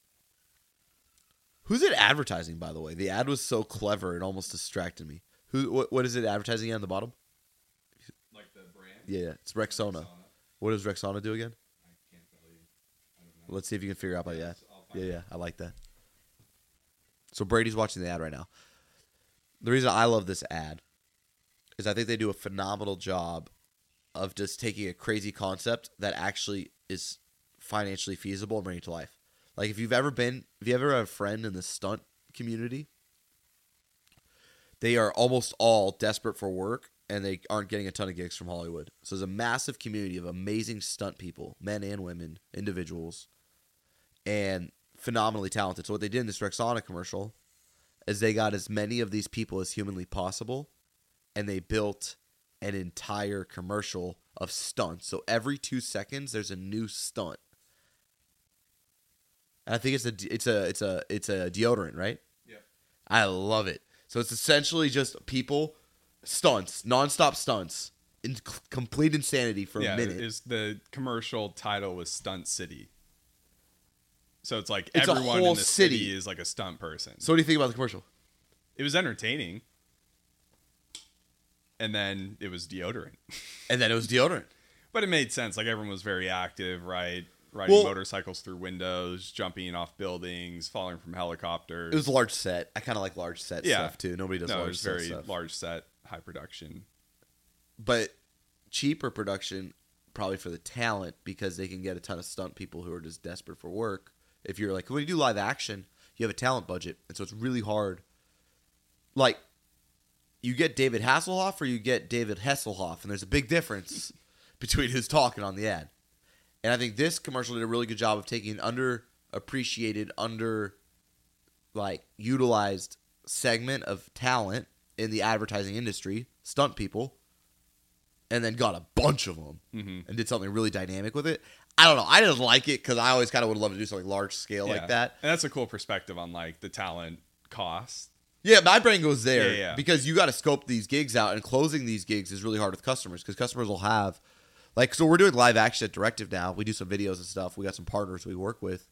S1: who's it advertising? By the way, the ad was so clever it almost distracted me. Who? What, what is it advertising on the bottom?
S2: Like the brand.
S1: Yeah, yeah, it's Rexona. What does Rexona do again? I can't tell you. Let's see if you can figure out by the ad. Yeah, yeah, I like that. So Brady's watching the ad right now. The reason I love this ad is I think they do a phenomenal job of just taking a crazy concept that actually is financially feasible and bringing it to life. Like if you've ever been, if you ever had a friend in the stunt community, they are almost all desperate for work and they aren't getting a ton of gigs from Hollywood. So there's a massive community of amazing stunt people, men and women, individuals, and phenomenally talented. So what they did in this Rexona commercial is they got as many of these people as humanly possible and they built an entire commercial of stunts. So every 2 seconds there's a new stunt. And I think it's a it's a it's a it's a deodorant, right?
S2: Yep.
S1: I love it. So it's essentially just people stunts, nonstop stunts, in complete insanity for
S2: yeah,
S1: a minute.
S2: Is the commercial title was Stunt City. So it's like
S1: It's
S2: everyone in the city.
S1: city.
S2: is like a stunt person.
S1: so what do you think about the commercial?
S2: it was entertaining. And then it was deodorant.
S1: And then it was deodorant.
S2: But it made sense. Like everyone was very active, right? Riding
S1: Well-
S2: motorcycles through windows, jumping off buildings, falling from helicopters.
S1: It was a large set. I kind of like large set
S2: Yeah.
S1: stuff too. Nobody does
S2: no, it
S1: large
S2: was
S1: set
S2: very
S1: stuff.
S2: large set, high production.
S1: but cheaper production probably for the talent because they can get a ton of stunt people who are just desperate for work. If you're like when you do live action, you have a talent budget, and so it's really hard. Like you get David Hasselhoff or you get David Hasselhoff, and there's a big difference between who's talking on the ad. And I think this commercial did a really good job of taking an underappreciated, under like utilized segment of talent in the advertising industry, stunt people, and then got a bunch of them
S2: Mhm.
S1: and did something really dynamic with it. I don't know. I didn't like it because I always kind of would love to do something large scale
S2: Yeah.
S1: like that.
S2: And that's a cool perspective on like the talent cost.
S1: Yeah, my brain goes there
S2: Yeah, yeah.
S1: because you got to scope these gigs out, and closing these gigs is really hard with customers because customers will have, like, so we're doing live action at Directive now. We do some videos and stuff. We got some partners we work with.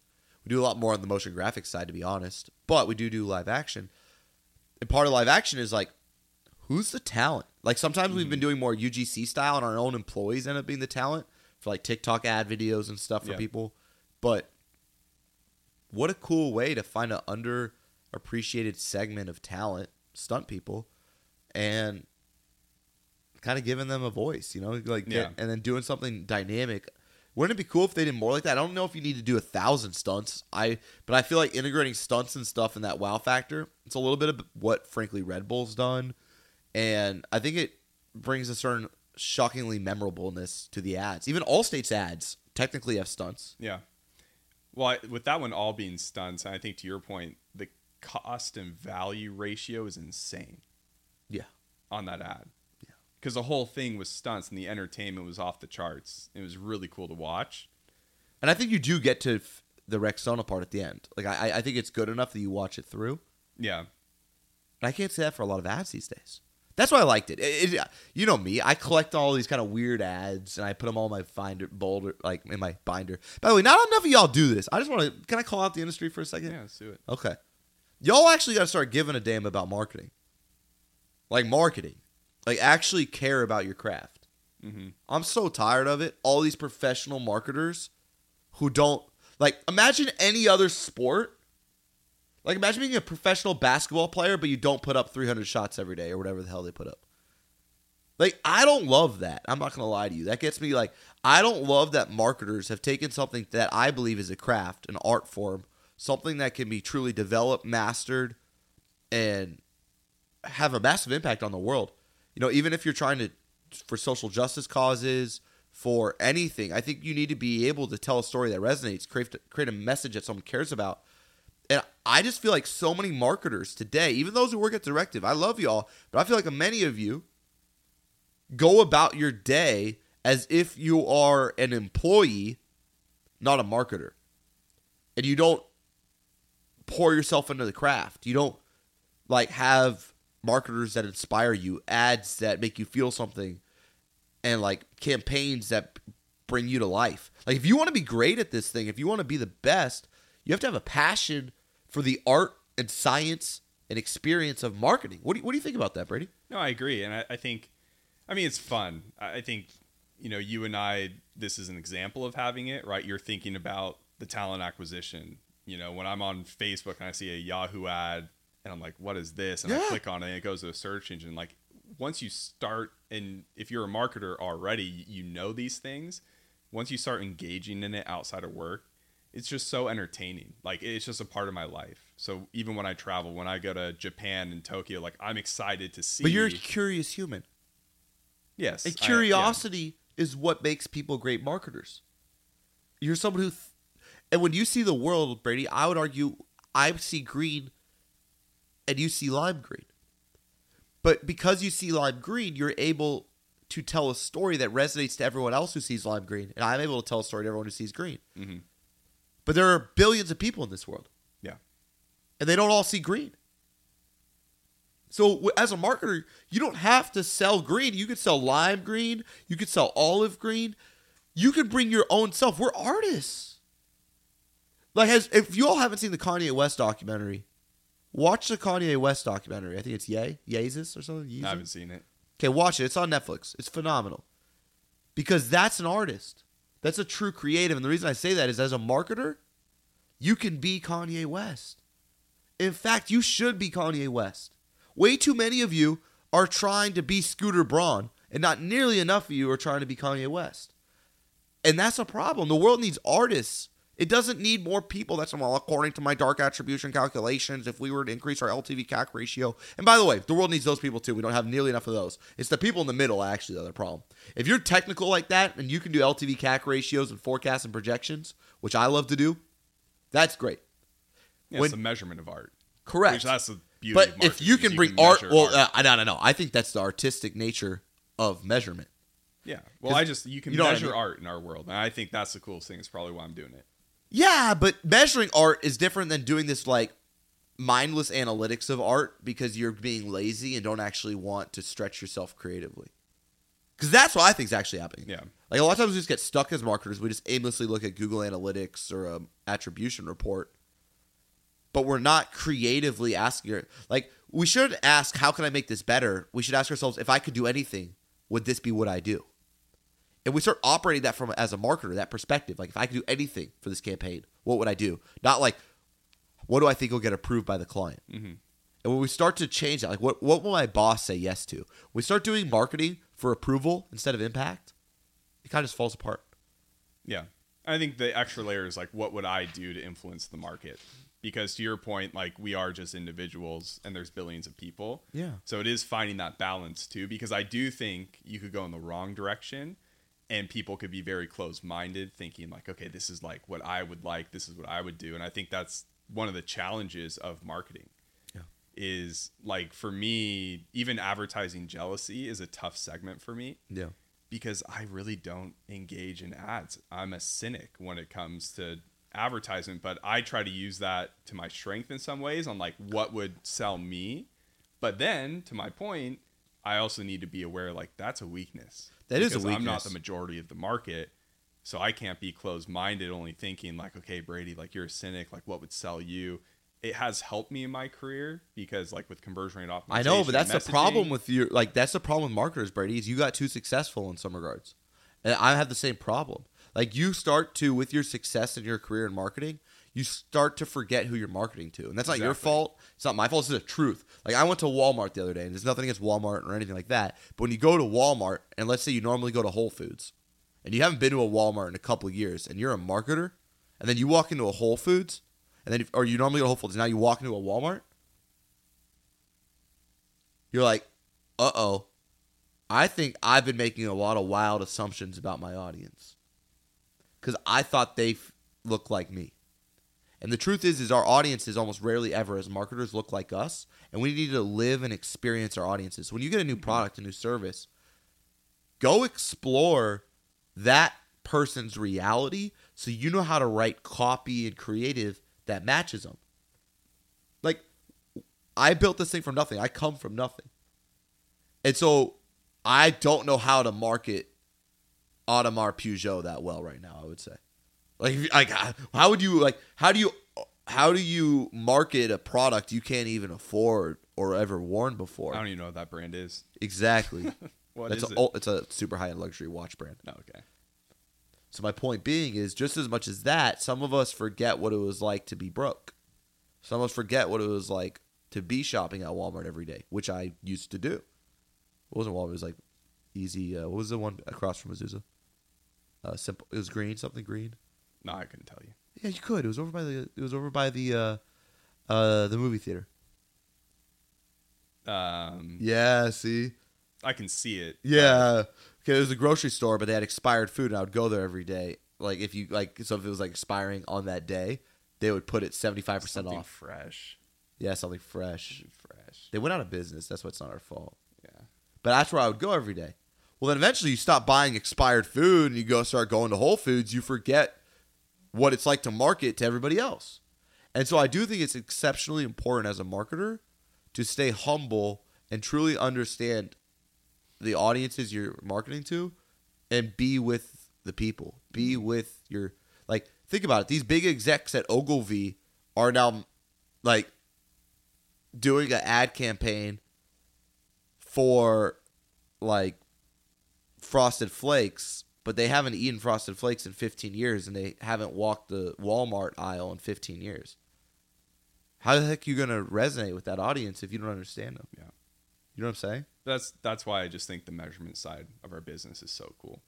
S1: We do a lot more on the motion graphics side, to be honest, but we do do live action. And part of live action is like, who's the talent? Like sometimes we've been mm-hmm. doing more UGC style, and our own employees end up being the talent for like TikTok ad videos and stuff for
S2: Yeah.
S1: people. But what a cool way to find an underappreciated segment of talent, stunt people, and kind of giving them a voice, you know, like
S2: Yeah.
S1: and then doing something dynamic. Wouldn't it be cool if they did more like that? I don't know if you need to do a thousand stunts. I but I feel like integrating stunts and stuff in that wow factor. It's a little bit of what frankly Red Bull's done, and I think it brings a certain shockingly memorableness to the ads. Even Allstate's ads technically have stunts.
S2: Yeah. Well, I, with that one all being stunts, I think to your point, the cost and value ratio is insane
S1: Yeah.
S2: on that ad. Because the whole thing was stunts and the entertainment was off the charts. It was really cool to watch.
S1: And I think you do get to f- the Rexona part at the end. Like I, I think it's good enough that you watch it through.
S2: Yeah.
S1: And I can't say that for a lot of ads these days. That's why I liked it. It- it- You know me. I collect all these kind of weird ads and I put them all in my binder, boulder, like in my binder. By the way, not enough of y'all do this. I just want to. Can I call out the industry for a second?
S2: Yeah, let's do it.
S1: Okay. Y'all actually got to start giving a damn about marketing. Like marketing. Like actually care about your craft.
S2: hmm
S1: I'm so tired of it. All these professional marketers who don't like imagine any other sport. Like imagine being a professional basketball player but you don't put up 300 shots every day or whatever the hell they put up. Like I don't love that. I'm not going to lie to you. That gets me like I don't love that marketers have taken something that I believe is a craft, an art form, something that can be truly developed, mastered and have a massive impact on the world. You know, even if you're trying to for social justice causes, for anything, I think you need to be able to tell a story that resonates, create create a message that someone cares about. And I just feel like so many marketers today, even those who work at Directive, I love y'all, but I feel like many of you go about your day as if you are an employee, not a marketer. And you don't pour yourself into the craft. You don't like have marketers that inspire you, ads that make you feel something, and like campaigns that bring you to life. Like if you want to be great at this thing, if you want to be the best, you have to have a passion for the art and science and experience of marketing. What do you, what do you think about that, Brady?
S2: No, I agree, and I, I think, I mean, it's fun. I I think, you know, you and I, this is an example of having it, right? You're thinking about the talent acquisition. You know, when I'm on Facebook and I see a Yahoo ad, and I'm like, "What is this?" and I click on it, and it goes to a search engine. Like, once you start, and if you're a marketer already, you know these things. Once you start engaging in it outside of work, it's just so entertaining. Like it's just a part of my life. So even when I travel, when I go to Japan and Tokyo, like I'm excited to see.
S1: But you're a curious human.
S2: yes,
S1: And
S2: I- yeah.
S1: curiosity is what makes people great marketers. You're someone who, th- and when you see the world, Brady, I would argue I see green, and you see lime green. But because you see lime green, you're able to tell a story that resonates to everyone else who sees lime green, and I'm able to tell a story to everyone who sees green.
S2: Mhm.
S1: But there are billions of people in this world.
S2: Yeah.
S1: and they don't all see green. So as a marketer, you don't have to sell green. You could sell lime green. You could sell olive green. You could bring your own self. We're artists. Like, has if you all haven't seen the Kanye West documentary, watch the Kanye West documentary. I think it's Ye Yeezus or something.
S2: I haven't seen it.
S1: Okay, watch it. It's on Netflix. It's phenomenal. Because that's an artist. That's a true creative. And the reason I say that is as a marketer, you can be Kanye West. In fact, you should be Kanye West. Way too many of you are trying to be Scooter Braun, and not nearly enough of you are trying to be Kanye West. And that's a problem. The world needs artists. It doesn't need more people. That's well, according to my dark attribution calculations. If we were to increase our LTV CAC ratio, and by the way, the world needs those people too. We don't have nearly enough of those. It's the people in the middle actually that are the problem. If you're technical like that and you can do LTV CAC ratios and forecasts and projections, which I love to do, that's great.
S2: Yeah,
S1: When-
S2: it's a measurement of art.
S1: Correct.
S2: Which that's the beauty.
S1: But
S2: of
S1: if you can bring art,
S2: measure
S1: well, uh, I don't know. I think that's the artistic nature of measurement.
S2: yeah. Well, I just you can
S1: you know what I
S2: measure
S1: mean?
S2: art in our world, and I think that's the coolest thing. It's probably why I'm doing it.
S1: Yeah, but measuring art is different than doing this like mindless analytics of art because you're being lazy and don't actually want to stretch yourself creatively. Because that's what I think is actually happening.
S2: Yeah.
S1: Like a lot of times we just get stuck as marketers. We just aimlessly look at Google Analytics or a attribution report, but we're not creatively asking. Like we should ask, how can I make this better? We should ask ourselves, if I could do anything, would this be what I do? And we start operating that from as a marketer, that perspective. Like if I could do anything for this campaign, what would I do? Not like, what do I think will get approved by the client?
S2: Mm-hmm.
S1: And when we start to change that, like what what will my boss say yes to? We start doing marketing for approval instead of impact, it kind of just falls apart.
S2: Yeah. I think the extra layer is like, what would I do to influence the market? Because to your point, like we are just individuals and there's billions of people.
S1: Yeah.
S2: So it is finding that balance too, because I do think you could go in the wrong direction and people could be very close minded, thinking like, okay, this is like what I would like, this is what I would do. And I think that's one of the challenges of marketing.
S1: Yeah.
S2: Is like for me, even advertising jealousy is a tough segment for me
S1: Yeah.
S2: because I really don't engage in ads. I'm a cynic when it comes to advertisement, but I try to use that to my strength in some ways on like what would sell me. But then, to my point, I also need to be aware like that's a weakness.
S1: That is a
S2: Because I'm not the majority of the market. So I can't be closed minded, only thinking like, okay, Brady, like you're a cynic, like what would sell you? It has helped me in my career because like with conversion rate optimization.
S1: I know, but that's the problem with your like that's the problem with marketers, Brady, is you got too successful in some regards. And I have the same problem. Like you start to with your success in your career in marketing, you start to forget who you're marketing to. And that's not your fault. It's not my fault. It's the truth. Like I went to Walmart the other day, and there's nothing against Walmart or anything like that. But when you go to Walmart, and let's say you normally go to Whole Foods, and you haven't been to a Walmart in a couple of years, and you're a marketer, and then you walk into a Whole Foods, and then or you normally go to Whole Foods, and now you walk into a Walmart, you're like, uh oh, I think I've been making a lot of wild assumptions about my audience because I thought they f- look like me. And the truth is, is our audiences almost rarely ever, as marketers, look like us, and we need to live and experience our audiences. When you get a new mm-hmm. product, a new service, go explore that person's reality, so you know how to write copy and creative that matches them. Like, I built this thing from nothing. I come from nothing, and so I don't know how to market Audemars Piguet that well right now. I would say, like, like, how would you like? How do you how do you market a product you can't even afford or ever worn before?
S2: I don't even know what that brand is.
S1: Exactly.
S2: What
S1: That's
S2: is
S1: a,
S2: it?
S1: oh, it's a super high end luxury watch brand.
S2: No, okay.
S1: So my point being is just as much as that, some of us forget what it was like to be broke. Some of us forget what it was like to be shopping at Walmart every day, which I used to do. It wasn't Walmart, it was like easy uh, what was the one across from Azusa? Uh simple it was green, something green.
S2: No, I couldn't tell you.
S1: Yeah, you could. It was over by the it was over by the uh uh the movie theater.
S2: Um,
S1: Yeah, see?
S2: I can see it.
S1: Yeah. Okay, it was a grocery store, but they had expired food, and I would go there every day. Like if you like, so if it was like expiring on that day, they would put it seventy five percent off.
S2: fresh.
S1: Yeah, something fresh.
S2: Something fresh.
S1: They went out of business. That's what's not our fault.
S2: Yeah.
S1: But that's where I would go every day. Well, then eventually you stop buying expired food and you go start going to Whole Foods. You forget what it's like to market to everybody else. And so I do think it's exceptionally important as a marketer to stay humble and truly understand the audiences you're marketing to and be with the people. Be mm-hmm. with your like think about it. These big execs at Ogilvy are now like doing an ad campaign for like frosted flakes, but they haven't eaten frosted flakes in 15 years and they haven't walked the Walmart aisle in 15 years. How the heck are you going to resonate with that audience if you don't understand them?
S2: Yeah.
S1: You know what I'm saying?
S2: That's that's why I just think the measurement side of our business is so cool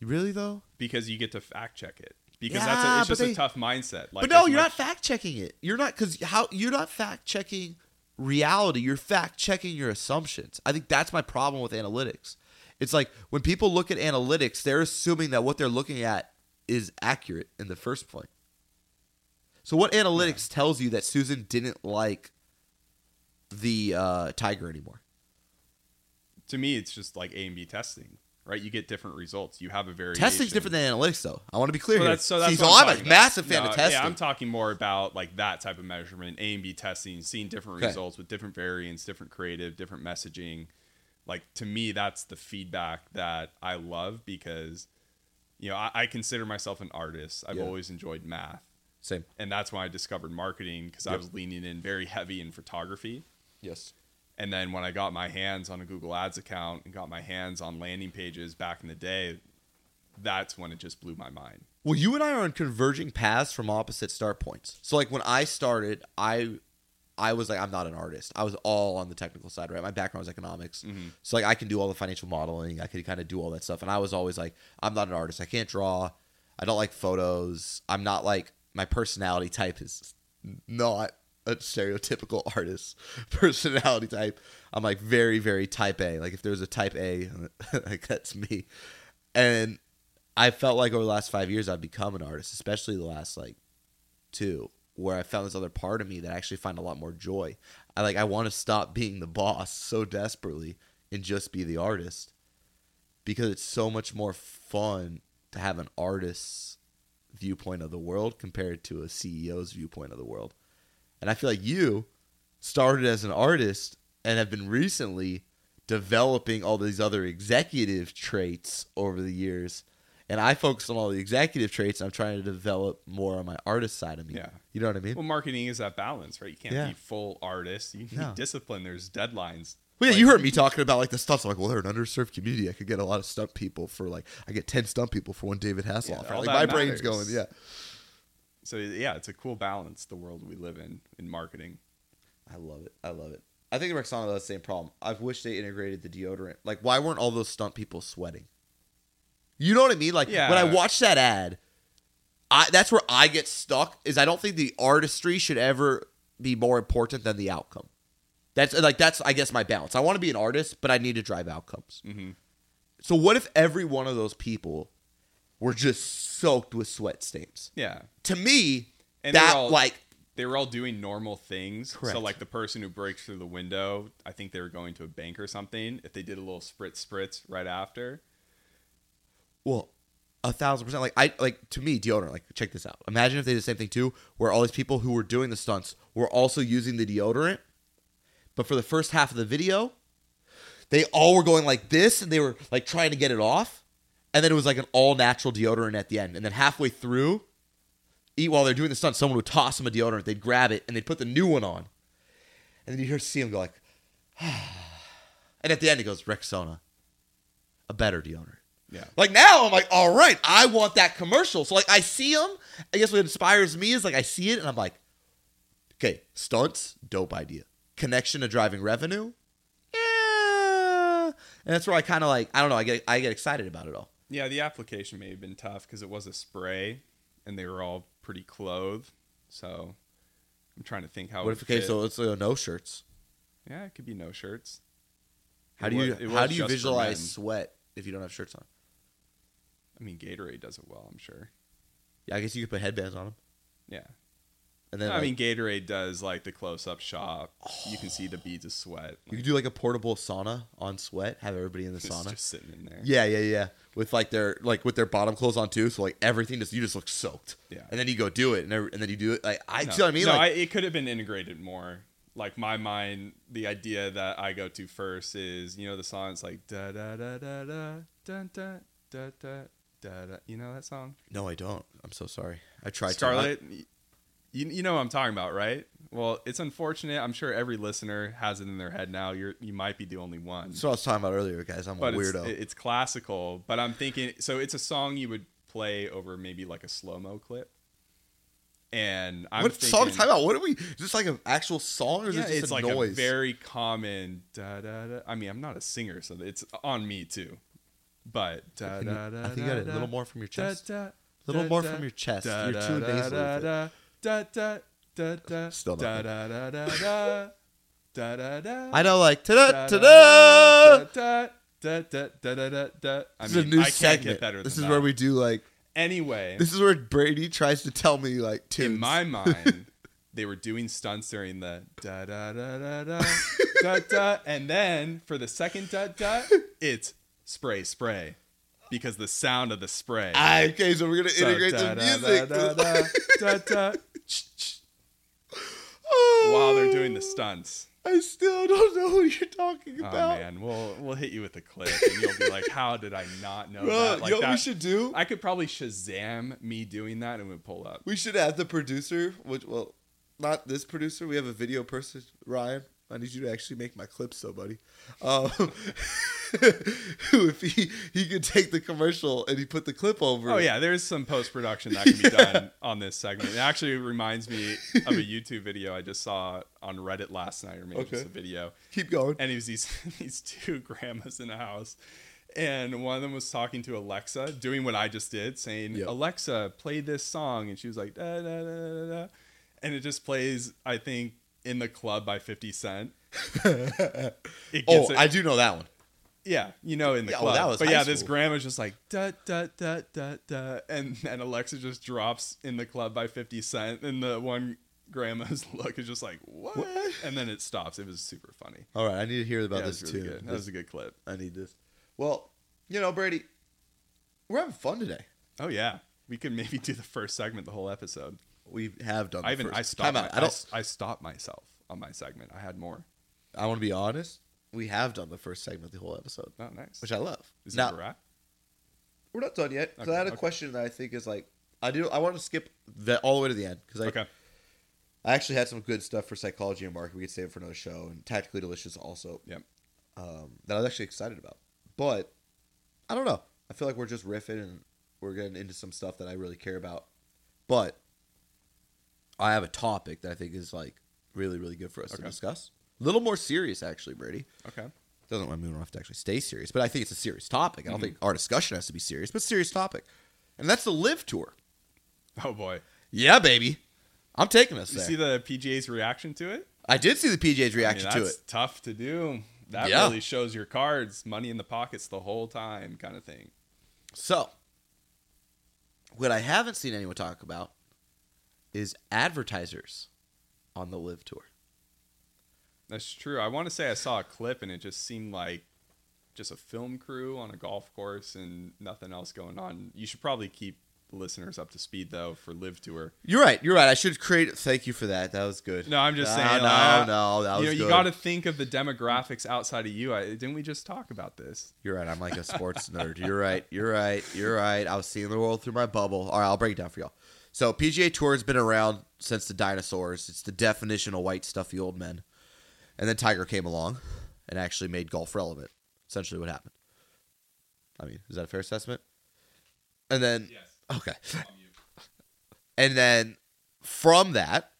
S1: Really though?
S2: because you get to fact check it because
S1: Yeah,
S2: that's a, it's just
S1: they-
S2: a tough mindset. Like
S1: but no, you're
S2: much-
S1: not fact checking it. You're not because how you're not fact checking reality. You're fact checking your assumptions. I think that's my problem with analytics. It's like when people look at analytics, they're assuming that what they're looking at is accurate in the first place. So what analytics tells you that Susan didn't like the uh, tiger anymore?
S2: To me, it's just like A and B testing, right? You get different results. You have a very
S1: Testing's different than analytics, though. I want to be clear
S2: Well,
S1: here.
S2: that's, so that's
S1: See, so
S2: I'm,
S1: I'm, a
S2: about.
S1: massive fan
S2: No,
S1: of testing.
S2: Yeah, I'm talking more about like that type of measurement, A and B testing, seeing different
S1: Okay.
S2: results with different variants, different creative, different messaging. Like to me, that's the feedback that I love because, you know, I, I consider myself an artist. I've
S1: Yeah.
S2: always enjoyed math,
S1: Same.
S2: and that's when I discovered marketing because I was leaning in very heavy in photography.
S1: Yes.
S2: And then when I got my hands on a Google Ads account and got my hands on landing pages back in the day, that's when it just blew my mind.
S1: Well, you and I are on converging paths from opposite start points. So like when I started, I I was like I'm not an artist. I was all on the technical side, right? My background was economics.
S2: Mhm.
S1: So like I can do all the financial modeling, I can kind of do all that stuff. And I was always like I'm not an artist. I can't draw. I don't like photos. I'm not like my personality type is not a stereotypical artist personality type. I'm like very very type A. Like if there's a type A, like that's me. And I felt like over the last five years I've become an artist, especially the last like two, where I found this other part of me that I actually find a lot more joy. I like I want to stop being the boss so desperately and just be the artist because it's so much more fun to have an artist's viewpoint of the world compared to a CEO's viewpoint of the world. And I feel like you started as an artist and have been recently developing all these other executive traits over the years. And I focus on all the executive traits. And I'm trying to develop more on my artist side of me.
S2: Yeah.
S1: You know what I mean?
S2: Well, marketing is that balance, right? You can't
S1: Yeah.
S2: be full artist. You need
S1: No.
S2: discipline. There's deadlines.
S1: Well, yeah,
S2: Like-
S1: you heard me talking about like the stunts. I'm like, well, they're an underserved community. I could get a lot of stunt people for like, I get 10 stunt people for one David Hasselhoff.
S2: Yeah,
S1: right? like my brain's going, yeah.
S2: So yeah, it's a cool balance. The world we live in in marketing.
S1: I love it. I love it. I think Rexona has the same problem. I wish they integrated the deodorant. Like, why weren't all those stunt people sweating? You know what I mean? Like
S2: Yeah.
S1: when I watch that ad, I that's where I get stuck. Is I don't think the artistry should ever be more important than the outcome. That's like that's I guess my balance. I want to be an artist, but I need to drive outcomes.
S2: hmm
S1: So what if every one of those people were just soaked with sweat stains?
S2: Yeah,
S1: To me,
S2: And
S1: that
S2: all-
S1: like
S2: they were all doing normal things.
S1: Correct.
S2: So like the person who breaks through the window, I think they were going to a bank or something. If they did a little spritz spritz right after,
S1: Well, a thousand percent. Like I like to me, deodorant. Like check this out. Imagine if they did the same thing too, where all these people who were doing the stunts were also using the deodorant, but for the first half of the video, they all were going like this, and they were like trying to get it off, and then it was like an all natural deodorant at the end, and then halfway through, eat while they're doing the stunt, someone would toss them a deodorant, they'd grab it, and they'd put the new one on, and then you hear see them go like, and at the end it goes Rexona, a better deodorant.
S2: Yeah,
S1: Like now, I'm like, all right, I want that commercial. So like, I see them. I guess what inspires me is like I see it and I'm like, okay, stunts, dope idea. Connection to driving revenue, yeah. And that's where I kind of like, I don't know, I get I get excited about it all.
S2: yeah. The application may have been tough because it was a spray, and they were all pretty clothed. So I'm trying to think how.
S1: what if okay,
S2: fit.
S1: so it's uh, no shirts?
S2: yeah, it could be no shirts.
S1: How
S2: It
S1: do you
S2: was-
S1: how do you visualize sweat if you don't have shirts on?
S2: I mean, Gatorade does it well, I'm sure.
S1: Yeah, I guess you could put headbands on them.
S2: Yeah.
S1: And then
S2: No,
S1: I
S2: mean, Gatorade does like the close-up shot. You can see oh. the beads of sweat.
S1: you could do like a portable sauna on sweat. Have everybody in the
S2: It's
S1: sauna.
S2: just sitting in there.
S1: Yeah, yeah, yeah. With like their like with their bottom clothes on too, so like everything just you just look soaked.
S2: Yeah.
S1: And then you go do it, and, every, and then you do it like I
S2: No,
S1: see what I mean.
S2: no, I, it could have been integrated more. Like my mind, the idea that I go to first is, you know, the song. It's like da da da da da da dun da da da da. You know that song?
S1: no, I don't. I'm so sorry. I tried. to-
S2: Scarlett. You, you know what I'm talking about, right? Well, it's unfortunate. I'm sure every listener has it in their head now. You're you might be the only one.
S1: So I was talking about earlier, guys. I'm
S2: but
S1: a
S2: it's,
S1: weirdo.
S2: it's classical. But I'm thinking, so it's a song you would play over maybe like a slow mo clip. And I'm
S1: what
S2: thinking,
S1: song talking about? What are we? Is this like an actual song or is
S2: yeah,
S1: it just
S2: it's
S1: a
S2: like
S1: noise?
S2: a very common da da da. I mean, I'm not a singer, so it's on me too. But da
S1: you-
S2: da da.
S1: I think you got it a little more from your chest.
S2: Da,
S1: Little
S2: da,
S1: more
S2: da,
S1: from your chest.
S2: da,
S1: You're too
S2: da,
S1: nasal
S2: da,
S1: with it.
S2: da, da, da, da, da,
S1: Still not
S2: da,
S1: good.
S2: da, da, da, da, da, da, da,
S1: I know, like ta
S2: da,
S1: da
S2: da,
S1: ta
S2: da, da, da, da, da, da, da. I
S1: This is a
S2: mean,
S1: new
S2: I can't
S1: segment.
S2: get better
S1: This is where
S2: that.
S1: we do like.
S2: Anyway,
S1: This is where Brady tries to tell me like tunes.
S2: in my mind, they were doing stunts during the da da da da da da da, and then for the second da da, it's spray, spray, because the sound of the spray.
S1: Ah, okay, so we're gonna integrate
S2: da,
S1: the
S2: da,
S1: music
S2: da,
S1: Oh,
S2: while they're doing the stunts.
S1: I still don't know what you're talking about.
S2: Oh
S1: about.
S2: man, we'll we'll hit you with a clip, and you'll be like, "How did I not know
S1: Bro,
S2: that?" Like
S1: you know what
S2: that.
S1: we should do?
S2: I could probably Shazam me doing that, and we'd pull up.
S1: We should have the producer, which well, not this producer. We have a video person, Ryan. I need you to actually make my clips, though, buddy. Um, if he he could take the commercial and he put the clip over.
S2: Oh yeah, there's some post production that can be done on this segment. It actually reminds me of a YouTube video I just saw on Reddit last night, or maybe just a video.
S1: keep going.
S2: And it was these these two grandmas in a house, and one of them was talking to Alexa, doing what I just did, saying,
S1: Yep.
S2: "Alexa, play this song," and she was like, da, da, da, da, da. and it just plays, I think, "In the Club" by Fifty Cent. It
S1: oh,
S2: it-
S1: I do know that one.
S2: yeah, you know, in the
S1: Yeah, well,
S2: club.
S1: that was
S2: but yeah, this
S1: school.
S2: grandma's just like da da da da da, and and Alexa just drops in the club by Fifty Cent, and the one grandma's look is just like what?
S1: What?
S2: And then it stops. It was super funny.
S1: All right, I need to hear about
S2: yeah,
S1: this
S2: really
S1: too.
S2: good. That
S1: This-
S2: was a good clip.
S1: I need this. Well, you know, Brady, we're having fun today.
S2: Oh yeah, we could maybe do the first segment, the whole episode.
S1: We have done.
S2: I
S1: the
S2: even
S1: first.
S2: I stopped. My. I,
S1: don't.
S2: I stopped myself on my segment. I had more.
S1: I want to be honest. We have done the first segment of the whole episode,
S2: Oh, nice.
S1: which I love.
S2: Is
S1: now
S2: it a wrap?
S1: we're not done yet. 'cause
S2: Okay,
S1: I had a
S2: okay.
S1: question that I think is like I do. I want to skip that all the way to the end because I
S2: Okay.
S1: I actually had some good stuff for psychology and marketing. We could save it for another show and tactically delicious also.
S2: Yep.
S1: Um, that I was actually excited about, but I don't know. I feel like we're just riffing and we're getting into some stuff that I really care about. But I have a topic that I think is like really really good for us to discuss. A little more serious actually, Brady.
S2: Okay.
S1: Doesn't want we don't have to actually stay serious, but I think it's a serious topic. I don't
S2: Mhm.
S1: think our discussion has to be serious, but serious topic, and that's the LIV tour.
S2: Oh boy.
S1: Yeah, baby, I'm taking us
S2: You
S1: there.
S2: see the PGA's reaction to it?
S1: I did see the PJ's
S2: I mean,
S1: reaction to
S2: that's
S1: it.
S2: tough to do. That
S1: Yeah.
S2: really shows your cards, money in the pockets the whole time, kind of thing.
S1: So, what I haven't seen anyone talk about is advertisers on the LIV tour.
S2: That's true. I want to say I saw a clip and it just seemed like just a film crew on a golf course and nothing else going on. You should probably keep listeners up to speed though for LIV Tour.
S1: You're right. You're right. I should create. Thank you for that. That was good.
S2: No, I'm just
S1: No,
S2: saying.
S1: No,
S2: uh,
S1: no, that was
S2: you know,
S1: good.
S2: you got to think of the demographics outside of you. I, didn't we just talk about this?
S1: You're right. I'm like a sports nerd. You're right. You're right. You're right. I was seeing the world through my bubble. All right, I'll break it down for y'all. So PGA Tour has been around since the dinosaurs. It's the definition of white stuffy old men. And then Tiger came along and actually made golf relevant. Essentially, what happened. I mean, is that a fair assessment? And then
S2: Yes.
S1: okay, and then from that.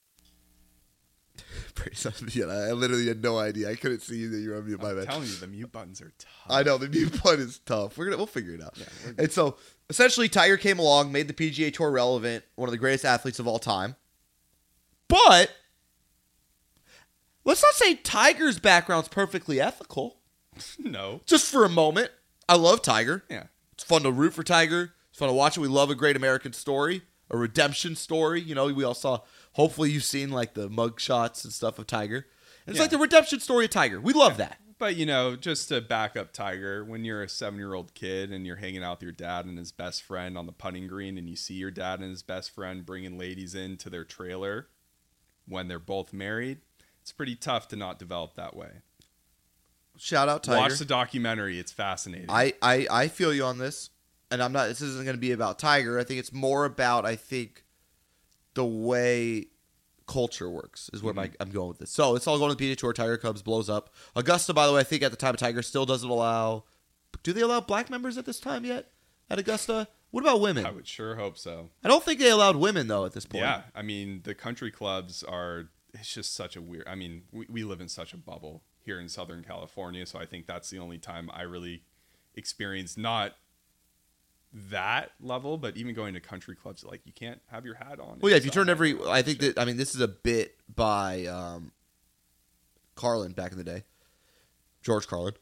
S1: Brady's on mute. I literally had no idea. I couldn't see that you were on mute. My
S2: I'm
S1: bad.
S2: telling you, the mute buttons are tough.
S1: I know the mute button is tough. We're gonna we'll figure it out.
S2: Yeah,
S1: and so essentially, Tiger came along, made the PGA Tour relevant, one of the greatest athletes of all time. But let's not say Tiger's background's perfectly ethical.
S2: no.
S1: Just for a moment, I love Tiger.
S2: Yeah.
S1: It's fun to root for Tiger. It's fun to watch it. We love a great American story, a redemption story. You know, we all saw. Hopefully, you've seen like the mug shots and stuff of Tiger. And it's
S2: Yeah.
S1: like the redemption story of Tiger. We love that.
S2: But you know, just to back up Tiger, when you're a seven-year-old kid and you're hanging out with your dad and his best friend on the putting green, and you see your dad and his best friend bringing ladies into their trailer when they're both married, it's pretty tough to not develop that way.
S1: Shout out Tiger.
S2: Watch the documentary; it's fascinating.
S1: I, I I feel you on this, and I'm not. This isn't going to be about Tiger. I think it's more about I think the way culture works is where my, mm-hmm. I'm going with this. So it's all going to the PGA Tour. Tiger Cubs blows up. Augusta, by the way, I think at the time Tiger still doesn't allow. Do they allow black members at this time yet at Augusta? What about women?
S2: I would sure hope so.
S1: I don't think they allowed women though at this point.
S2: Yeah, I mean, the country clubs are. It's just such a weird. I mean, we, we live in such a bubble here in Southern California, so I think that's the only time I really experienced not that level, but even going to country clubs, like you can't have your hat on.
S1: Well, yeah. If you turn every, I think that I mean this is a bit by um, Carlin back in the day, George Carlin,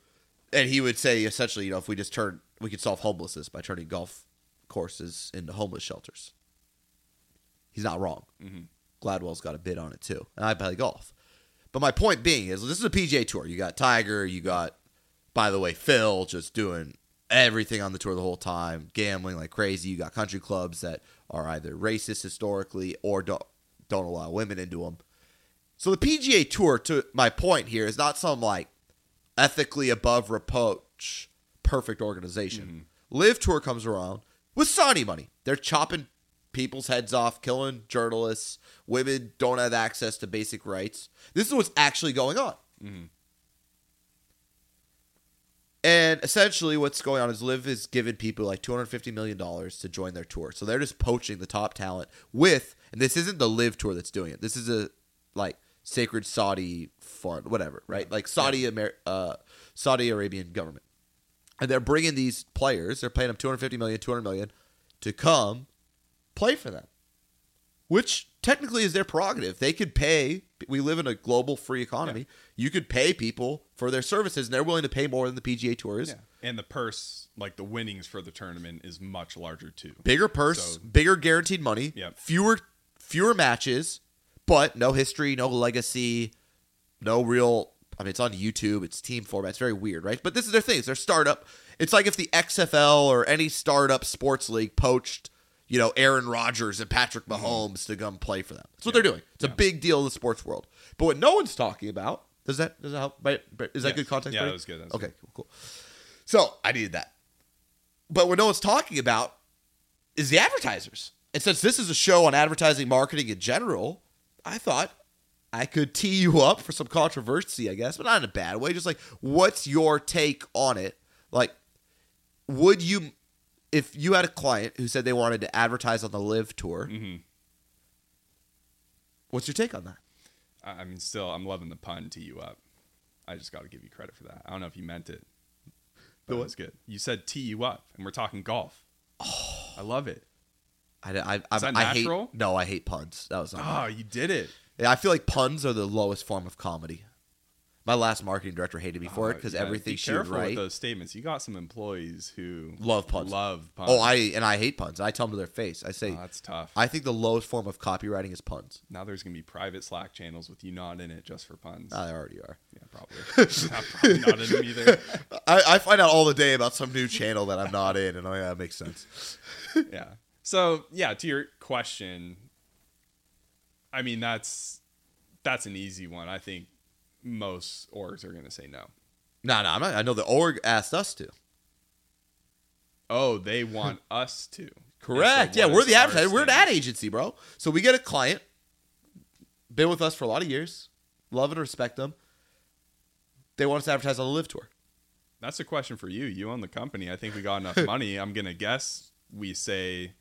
S1: and he would say essentially, you know, if we just turn, we could solve homelessness by turning golf courses into homeless shelters. He's not wrong.
S2: Mhm.
S1: Gladwell's got a bit on it too, and I play golf. But my point being is, this is a PGA Tour. You got Tiger, you got, by the way, Phil just doing everything on the tour the whole time, gambling like crazy. You got country clubs that are either racist historically or don't don't allow women into them. So the PGA Tour, to my point here, is not some like ethically above reproach perfect organization. Mm-hmm. LIV Tour comes around with Saudi money. They're chopping people's heads off, killing journalists. Women don't have access to basic rights. This is what's actually going on. Mm-hmm. And essentially, what's going on is LIV is giving people like two hundred fifty million dollars to join their tour. So they're just poaching the top talent with, and this isn't the LIV tour that's doing it. This is a like sacred Saudi fund, whatever, right? Like Saudi Amer- uh, Saudi Arabian government, and they're bringing these players. They're paying them 250 million, 200 million to come play for them, which technically is their prerogative. They could pay. We live in a global free economy. You could pay people for their services, and they're willing to pay more than the PGA Tour is.
S2: Yeah. And the purse, like the winnings for the tournament, is much larger too.
S1: Bigger purse,
S2: So-
S1: bigger guaranteed money,
S2: Yep.
S1: fewer fewer matches, but no history, no legacy, no real. I mean, it's on YouTube. It's team format. It's very weird, right? But this is their thing. It's their startup. It's like if the XFL or any startup sports league poached, you know, Aaron Rodgers and Patrick mm-hmm. Mahomes to come play for them. That's what they're doing. It's a big deal in the sports world. But what no one's talking about does that does that help? Is that
S2: Yes.
S1: good context?
S2: Yeah, that was good. That was
S1: okay, cool, cool. So I needed that. But what no one's talking about is the advertisers. And since this is a show on advertising marketing in general, I thought I could tee you up for some controversy, I guess, but not in a bad way. Just like, what's your take on it? Like, would you, if you had a client who said they wanted to advertise on the LIV Tour,
S2: Mhm.
S1: what's your take on that?
S2: I mean, still, I'm loving the pun "tee you up." I just got to give you credit for that. I don't know if you meant it, but it was good. You said "tee you up," and we're talking golf. Oh, I love it.
S1: I, I, I,
S2: Is that
S1: I hate,
S2: natural?
S1: no, I hate puns. That was not
S2: Oh, you did it.
S1: Yeah, I feel like puns are the lowest form of comedy. My last marketing director hated me for it
S2: Oh,
S1: because
S2: yeah,
S1: everything
S2: be
S1: she would
S2: careful with
S1: write.
S2: those statements. You got some employees who
S1: Love puns.
S2: Love puns.
S1: Oh, I and I hate puns. I tell them to their face. I say,
S2: Oh, that's tough.
S1: I think the lowest form of copywriting is puns.
S2: now there's gonna be private Slack channels with you not in it just for puns.
S1: Ah, they already are.
S2: yeah, probably. I'm probably not in them either.
S1: I, I find out all the day about some new channel that I'm not in, and oh yeah, that makes sense.
S2: yeah. So yeah, to your question, I mean that's that's an easy one. I think most orgs are gonna say no.
S1: No, no, I'm not, I know the org asked us to.
S2: Oh, they want us to.
S1: Correct.
S2: So
S1: yeah, we're the advertiser. We're an ad agency, bro. So we get a client, been with us for a lot of years, love and respect them. They want us to advertise on the LIV Tour.
S2: That's a question for you. You own the company. I think we got enough money. I'm gonna guess we say.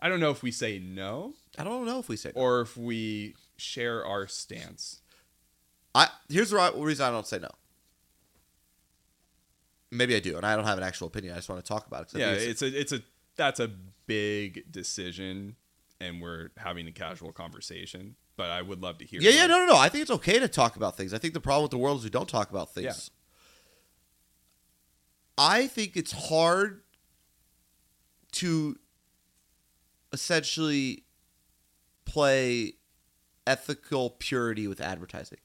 S2: I don't know if we say no
S1: I don't know if we say no.
S2: or if we share our stance.
S1: I here's the reason I don't say no. Maybe I do, and I don't have an actual opinion. I just want to talk about it.
S2: Yeah,
S1: think
S2: it's a it's a that's a big decision, and we're having a casual conversation. But I would love to hear.
S1: yeah, yeah, no, no, no. I think it's okay to talk about things. I think the problem with the world is we don't talk about things.
S2: Yeah.
S1: I think it's hard to essentially play ethical purity with advertising.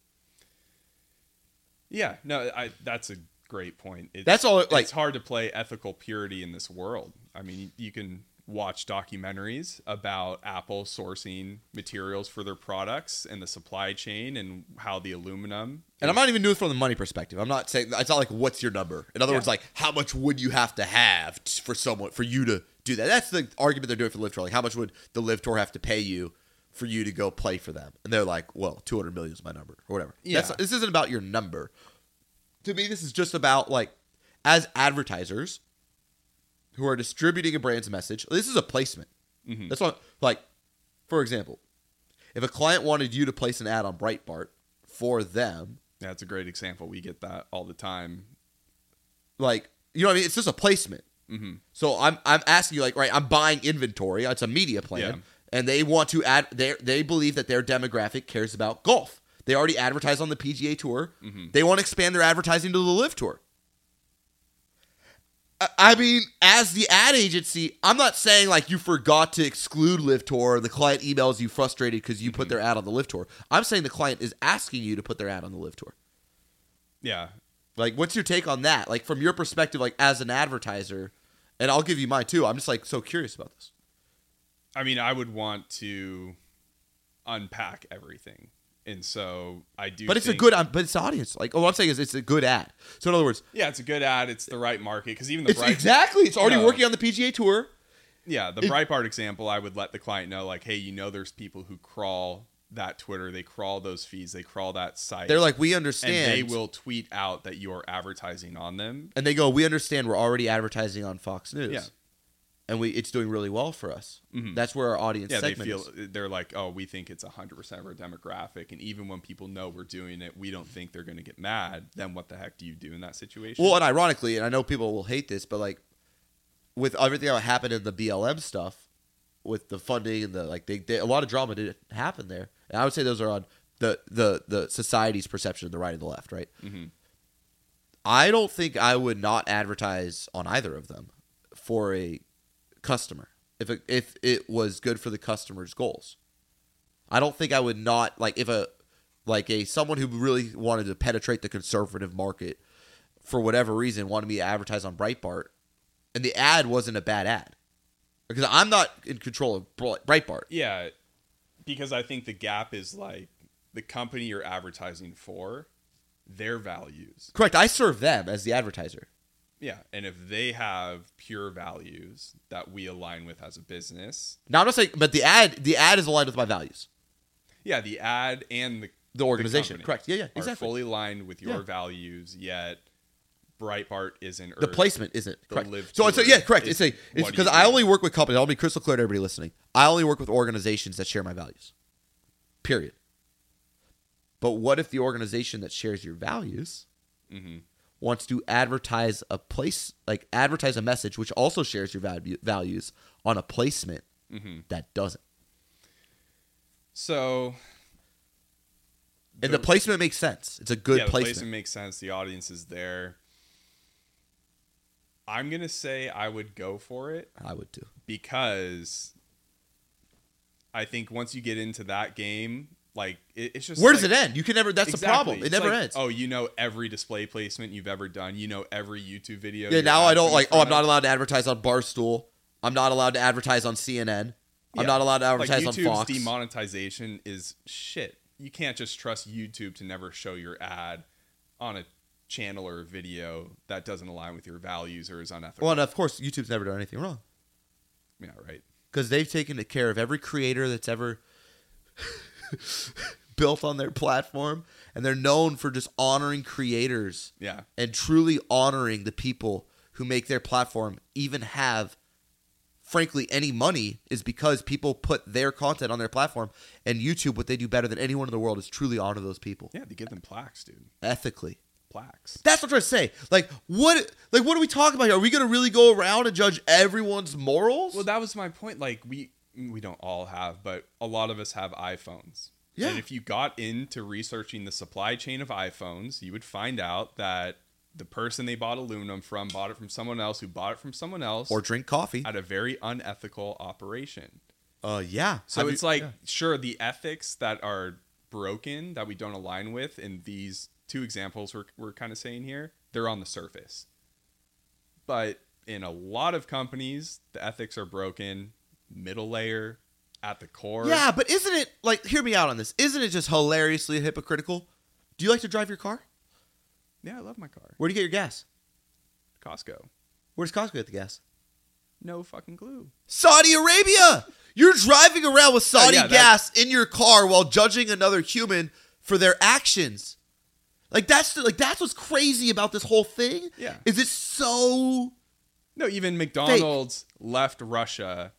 S2: Yeah, no, I that's a great point. It's,
S1: That's all, like-
S2: it's hard to play ethical purity in this world. I mean, you, can watch documentaries about Apple sourcing materials for their products and the supply chain and how the aluminum.
S1: And I'm not even doing it from the money perspective. I'm not saying it's not like what's your number. In other
S2: Yeah.
S1: words, like how much would you have to have for someone for you to do that? That's the argument they're doing for the LIV Tour. Like how much would the LIV Tour have to pay you for you to go play for them? And they're like, well, 200 million is my number or whatever. That's,
S2: Yeah.
S1: this isn't about your number. To me, this is just about like as advertisers who are distributing a brand's message. This is a placement.
S2: Mhm.
S1: That's what like for example, if a client wanted you to place an ad on Breitbart for them,
S2: That's a great example. We get that all the time.
S1: like you know what I mean? It's just a placement.
S2: hmm
S1: So I'm I'm asking you like right, I'm buying inventory. It's a media plan,
S2: Yeah.
S1: And they want to add. They they believe that their demographic cares about golf. They already advertise on the PGA Tour.
S2: Mhm.
S1: They want to expand their advertising to the LIV Tour. I- mean, as the ad agency, I'm not saying like you forgot to exclude LIV Tour. The client emails you frustrated because you put their ad on the LIV Tour. I'm saying the client is asking you to put their ad on the LIV Tour.
S2: Yeah,
S1: Like, what's your take on that? Like, from your perspective, like as an advertiser, and I'll give you mine too. I'm just like so curious about this.
S2: I mean, I would want to unpack everything, and so I do.
S1: But it's a good, um, but it's audience. Like, what I'm saying is, it's a good ad. So in other words,
S2: Yeah, it's a good ad. It's the right market because even the
S1: it's
S2: bright,
S1: exactly. It's already
S2: No.
S1: working on the PGA Tour.
S2: yeah, the
S1: it-
S2: Breitbart example, I would let the client know, like, hey, you know, there's people who crawl that Twitter, they crawl those feeds, they crawl that site.
S1: They're like, we
S2: and
S1: understand.
S2: they will tweet out that you are advertising on them.
S1: and they go, we understand. We're already advertising on Fox News.
S2: Yeah.
S1: And we, it's doing really well for us.
S2: Mhm.
S1: That's where our audience
S2: Yeah, they feel
S1: is.
S2: they're like, oh, we think it's 100% of our demographic, and even when people know we're doing it, we don't think they're going to get mad. Then what the heck do you do in that situation?
S1: Well, and ironically, and I know people will hate this, but like with everything that happened in the BLM stuff, with the funding and the like, they, they a lot of drama did happen there. And I would say those are on the the the society's perception of the right and the left, right?
S2: Mhm.
S1: I don't think I would not advertise on either of them for a customer if it, if it was good for the customer's goals. I don't think I would not like if a like a someone who really wanted to penetrate the conservative market for whatever reason wanted me to advertise on Breitbart, and the ad wasn't a bad ad because I'm not in control of Breitbart.
S2: yeah, because I think the gap is like the company you're advertising for, their values.
S1: Correct. I serve them as the advertiser.
S2: Yeah, and if they have pure values that we align with as a business,
S1: Now I'm not saying, but the ad the ad is aligned with my values.
S2: yeah, the ad and the
S1: The organization.
S2: company
S1: Correct. Yeah, yeah,
S2: are
S1: exactly.
S2: fully aligned with your
S1: Yeah.
S2: values. Yet Breitbart isn't.
S1: the
S2: or-
S1: placement isn't
S2: the
S1: correct.
S2: live
S1: So, so yeah, correct. It's a it's because I only work with companies. I'll be crystal clear to everybody listening. I only work with organizations that share my values. Period. But what if the organization that shares your values
S2: Mhm.
S1: Wants to advertise a place, like advertise a message which also shares your value, values on a placement
S2: Mhm.
S1: that doesn't?
S2: So
S1: And the, placement makes sense. It's a good
S2: yeah, the
S1: placement.
S2: placement makes sense. The audience is there. I'm gonna say I would go for it
S1: I would too.
S2: because I think once you get into that game, like it, it's just
S1: Where does
S2: like-
S1: it end? You can never. That's the problem. It
S2: It's
S1: never
S2: like,
S1: ends.
S2: Oh, you know every display placement you've ever done. You know every YouTube video.
S1: yeah. Now I don't like. Oh, I'm not allowed to advertise on Barstool. I'm not allowed to advertise on CNN. I'm not allowed to
S2: Like
S1: advertise on
S2: YouTube's
S1: Fox.
S2: demonetization is shit. You can't just trust YouTube to never show your ad on a channel or video that doesn't align with your values or is unethical.
S1: Well, and of course, YouTube's never done anything wrong
S2: yeah, right.
S1: because they've taken the care of every creator that's ever built on their platform, and they're known for just honoring creators
S2: Yeah.
S1: and truly honoring the people who make their platform even have frankly any money is because people put their content on their platform and YouTube what they do better than anyone in the world is truly honor those people
S2: Yeah, they give them plaques, dude.
S1: ethically
S2: Plaques.
S1: that's what I'm trying to say like what like what are we talking about here are we gonna really go around and judge everyone's morals
S2: Well, that was my point. Like we we don't all have, but a lot of us have iPhones.
S1: Yeah.
S2: And if you got into researching the supply chain of iPhones, you would find out that the person they bought aluminum from bought it from someone else who bought it from someone else
S1: or drink coffee
S2: at a very unethical operation.
S1: uh yeah
S2: So
S1: Have
S2: it's
S1: you-
S2: like,
S1: yeah.
S2: sure, the ethics that are broken that we don't align with in these two examples we're, we're kind of saying here, they're on the surface. But in a lot of companies, the ethics are broken, middle layer, at the core.
S1: yeah but isn't it like hear me out on this isn't it just hilariously hypocritical do you like to drive your car
S2: Yeah, I love my car.
S1: where do you get your gas
S2: Costco.
S1: where does Costco get the gas
S2: No fucking clue.
S1: Saudi Arabia. You're driving around with uh, Saudi
S2: Oh, yeah, that-
S1: gas in your car while judging another human for their actions. Like that's the, like that's what's crazy about this whole thing.
S2: Yeah.
S1: Is it so
S2: No, even McDonald's left Russia.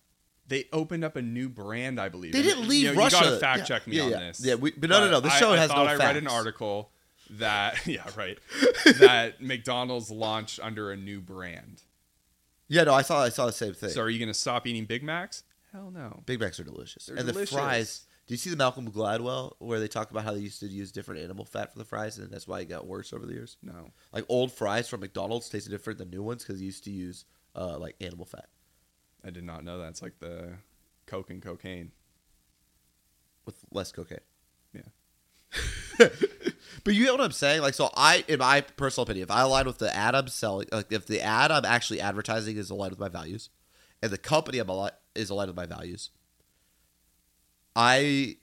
S2: They opened up a new brand, I believe.
S1: They didn't
S2: you
S1: leave
S2: know, You gotta fact
S1: Yeah,
S2: check me
S1: yeah,
S2: on
S1: yeah.
S2: this.
S1: Yeah, we- but no, no, no, this show
S2: I
S1: has no
S2: thought I read an article that yeah, right, that McDonald's launched under a new brand.
S1: Yeah, no, I saw I saw the same thing.
S2: So are you gonna stop eating Big Macs? Hell no.
S1: Big Macs are delicious.
S2: They're
S1: and
S2: delicious.
S1: the fries. Do you see the Malcolm Gladwell where they talk about how they used to use different animal fat for the fries and that's why it got worse over the years?
S2: No.
S1: Like old fries from McDonald's tasted different than new ones because they used to use uh, like animal fat.
S2: I did not know that. It's like the Coke and cocaine.
S1: with less cocaine.
S2: Yeah.
S1: but you know what I'm saying? Like, so I, in my personal opinion, if I align with the ad I'm selling, like if the ad I'm actually advertising is aligned with my values, and the company I'm ali- is aligned with my values, I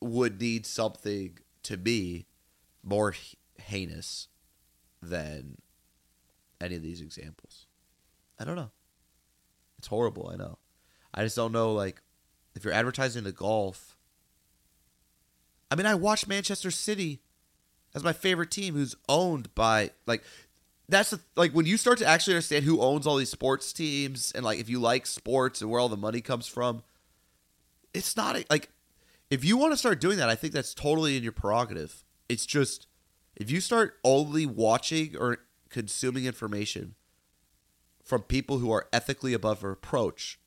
S1: would need something to be more heinous than any of these examples. I don't know. It's horrible. I know. I just don't know. Like, if you're advertising the golf, I mean, I watch Manchester City as my favorite team, who's owned by like. That's the, like when you start to actually understand who owns all these sports teams and like if you like sports and where all the money comes from, it's not like if you want to start doing that, I think that's totally in your prerogative. It's just if you start only watching or consuming information from people who are ethically above reproach,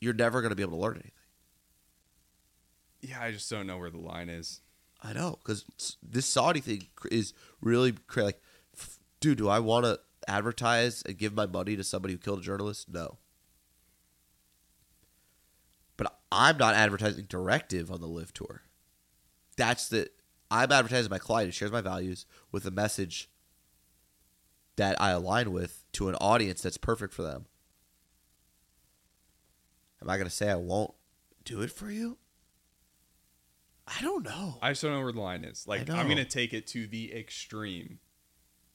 S1: you're never going to be able to learn anything.
S2: Yeah, I just don't know where the line is.
S1: I know because this Saudi thing is really cra- like, f- dude, do I want to advertise and give my money to somebody who killed a journalist? No. But I'm not advertising directive on the LIV tour. That's the I'm advertising my client who shares my values with a message that I align with to an audience that's perfect for them. Am I going to say I won't do it for you? I don't know.
S2: I just don't know where the line is. Like. I'm going to take it to the extreme,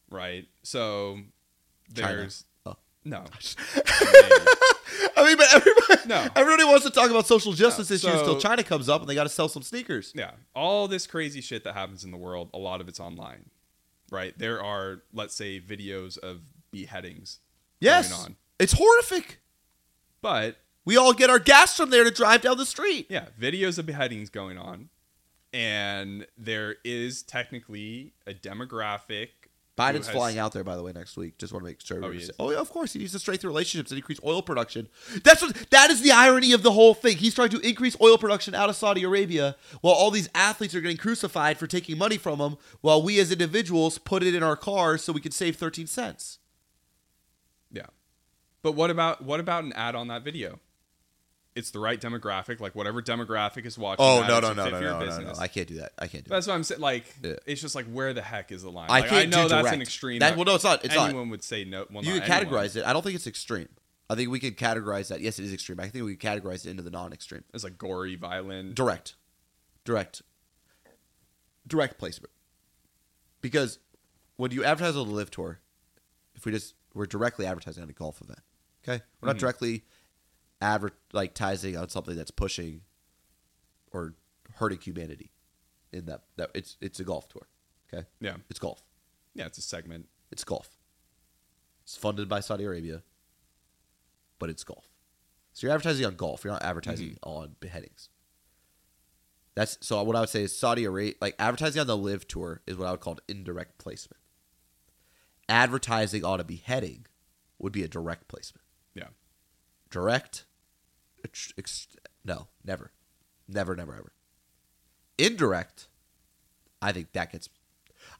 S2: right? So, there's.
S1: Oh.
S2: No.
S1: I mean, but everybody,
S2: No.
S1: everybody wants to talk about social justice
S2: No,
S1: issues
S2: so-
S1: until China comes up and they got to sell some sneakers.
S2: Yeah. All this crazy shit that happens in the world, a lot of it's online, right? There are, let's say, videos of beheadings
S1: Yes,
S2: going on.
S1: it's horrific.
S2: But,
S1: We all get our gas from there to drive down the street.
S2: yeah, videos of beheadings going on. And there is technically a demographic.
S1: Biden's
S2: has-
S1: flying out there, by the way, next week. Just want to make sure.
S2: Oh,
S1: everybody
S2: he
S1: say-
S2: is?
S1: oh, yeah, of course. He needs to strengthen relationships and increase oil production. That's what. That is the irony of the whole thing. He's trying to increase oil production out of Saudi Arabia, while all these athletes are getting crucified for taking money from him, while we as individuals put it in our cars so we can save thirteen cents.
S2: Yeah. But what about what about an ad on that video? It's the right demographic, like whatever demographic is watching.
S1: Oh
S2: that,
S1: no no no no no no no! I can't do that. I can't do that.
S2: That's what I'm saying. Like,
S1: Yeah.
S2: it's just like where the heck is the line?
S1: I
S2: Like,
S1: can't
S2: know
S1: do
S2: that's
S1: direct.
S2: an extreme.
S1: That- well, no, it's not. It's not.
S2: anyone would say no. Well,
S1: you
S2: not anyone.
S1: categorize it. I don't think it's extreme. I think we can categorize that. Yes, it is extreme. I think we can categorize it into the non-extreme.
S2: It's like gory, violent.
S1: Direct, direct, direct placement. Because when you advertise on the LIV tour, if we just we're directly advertising on a golf event, okay, we're not
S2: Mhm.
S1: directly advertising on something that's pushing or hurting humanity. In that that it's it's a golf tour, okay,
S2: Yeah,
S1: it's golf.
S2: yeah, it's a segment.
S1: It's golf. It's funded by Saudi Arabia, but it's golf. So you're advertising on golf. You're not advertising mm-hmm. on beheadings. That's so. What I would say is Saudi Arabia, like advertising on the LIV Tour, is what I would call indirect placement. Advertising on a beheading would be a direct placement.
S2: Yeah,
S1: Direct, ex- ex- no, never, never, never, ever. Indirect, I think that gets.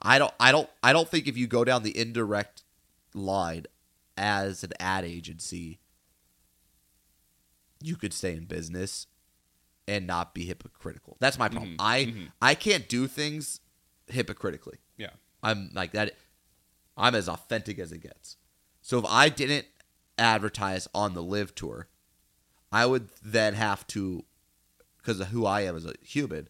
S1: I don't. I don't. I don't think if you go down the indirect line as an ad agency, you could stay in business and not be hypocritical. That's my problem.
S2: Mhm,
S1: I
S2: mhm.
S1: I can't do things hypocritically.
S2: yeah,
S1: I'm like that. I'm as authentic as it gets. So if I didn't advertise on the LIV tour, I would then have to, because of who I am as a human,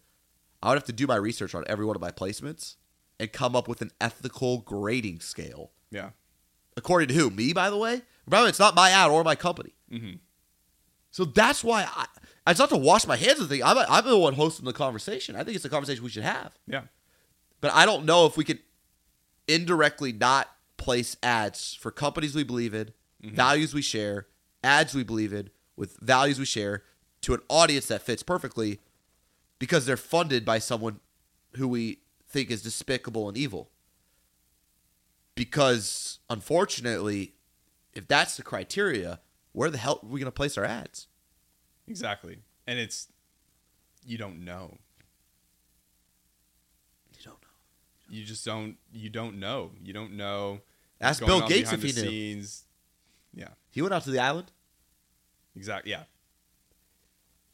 S1: I would have to do my research on every one of my placements and come up with an ethical grading scale.
S2: yeah.
S1: According to who? Me, by the way. Remember, it's not my ad or my company.
S2: hmm
S1: So that's why I. It's not to wash my hands of the thing. I'm, I'm the one hosting the conversation. I think it's a conversation we should have.
S2: Yeah,
S1: But I don't know if we could indirectly not place ads for companies we believe in, values we share, ads we believe in, with values we share to an audience that fits perfectly because they're funded by someone who we think is despicable and evil. Because unfortunately, if that's the criteria, where the hell are we going to place our ads?
S2: exactly. And it's you don't know.
S1: You don't know.
S2: You just don't. You don't know. You don't know.
S1: Ask Bill Gates if he knew.
S2: Scenes. Yeah,
S1: He went out to the island.
S2: Exactly. Yeah,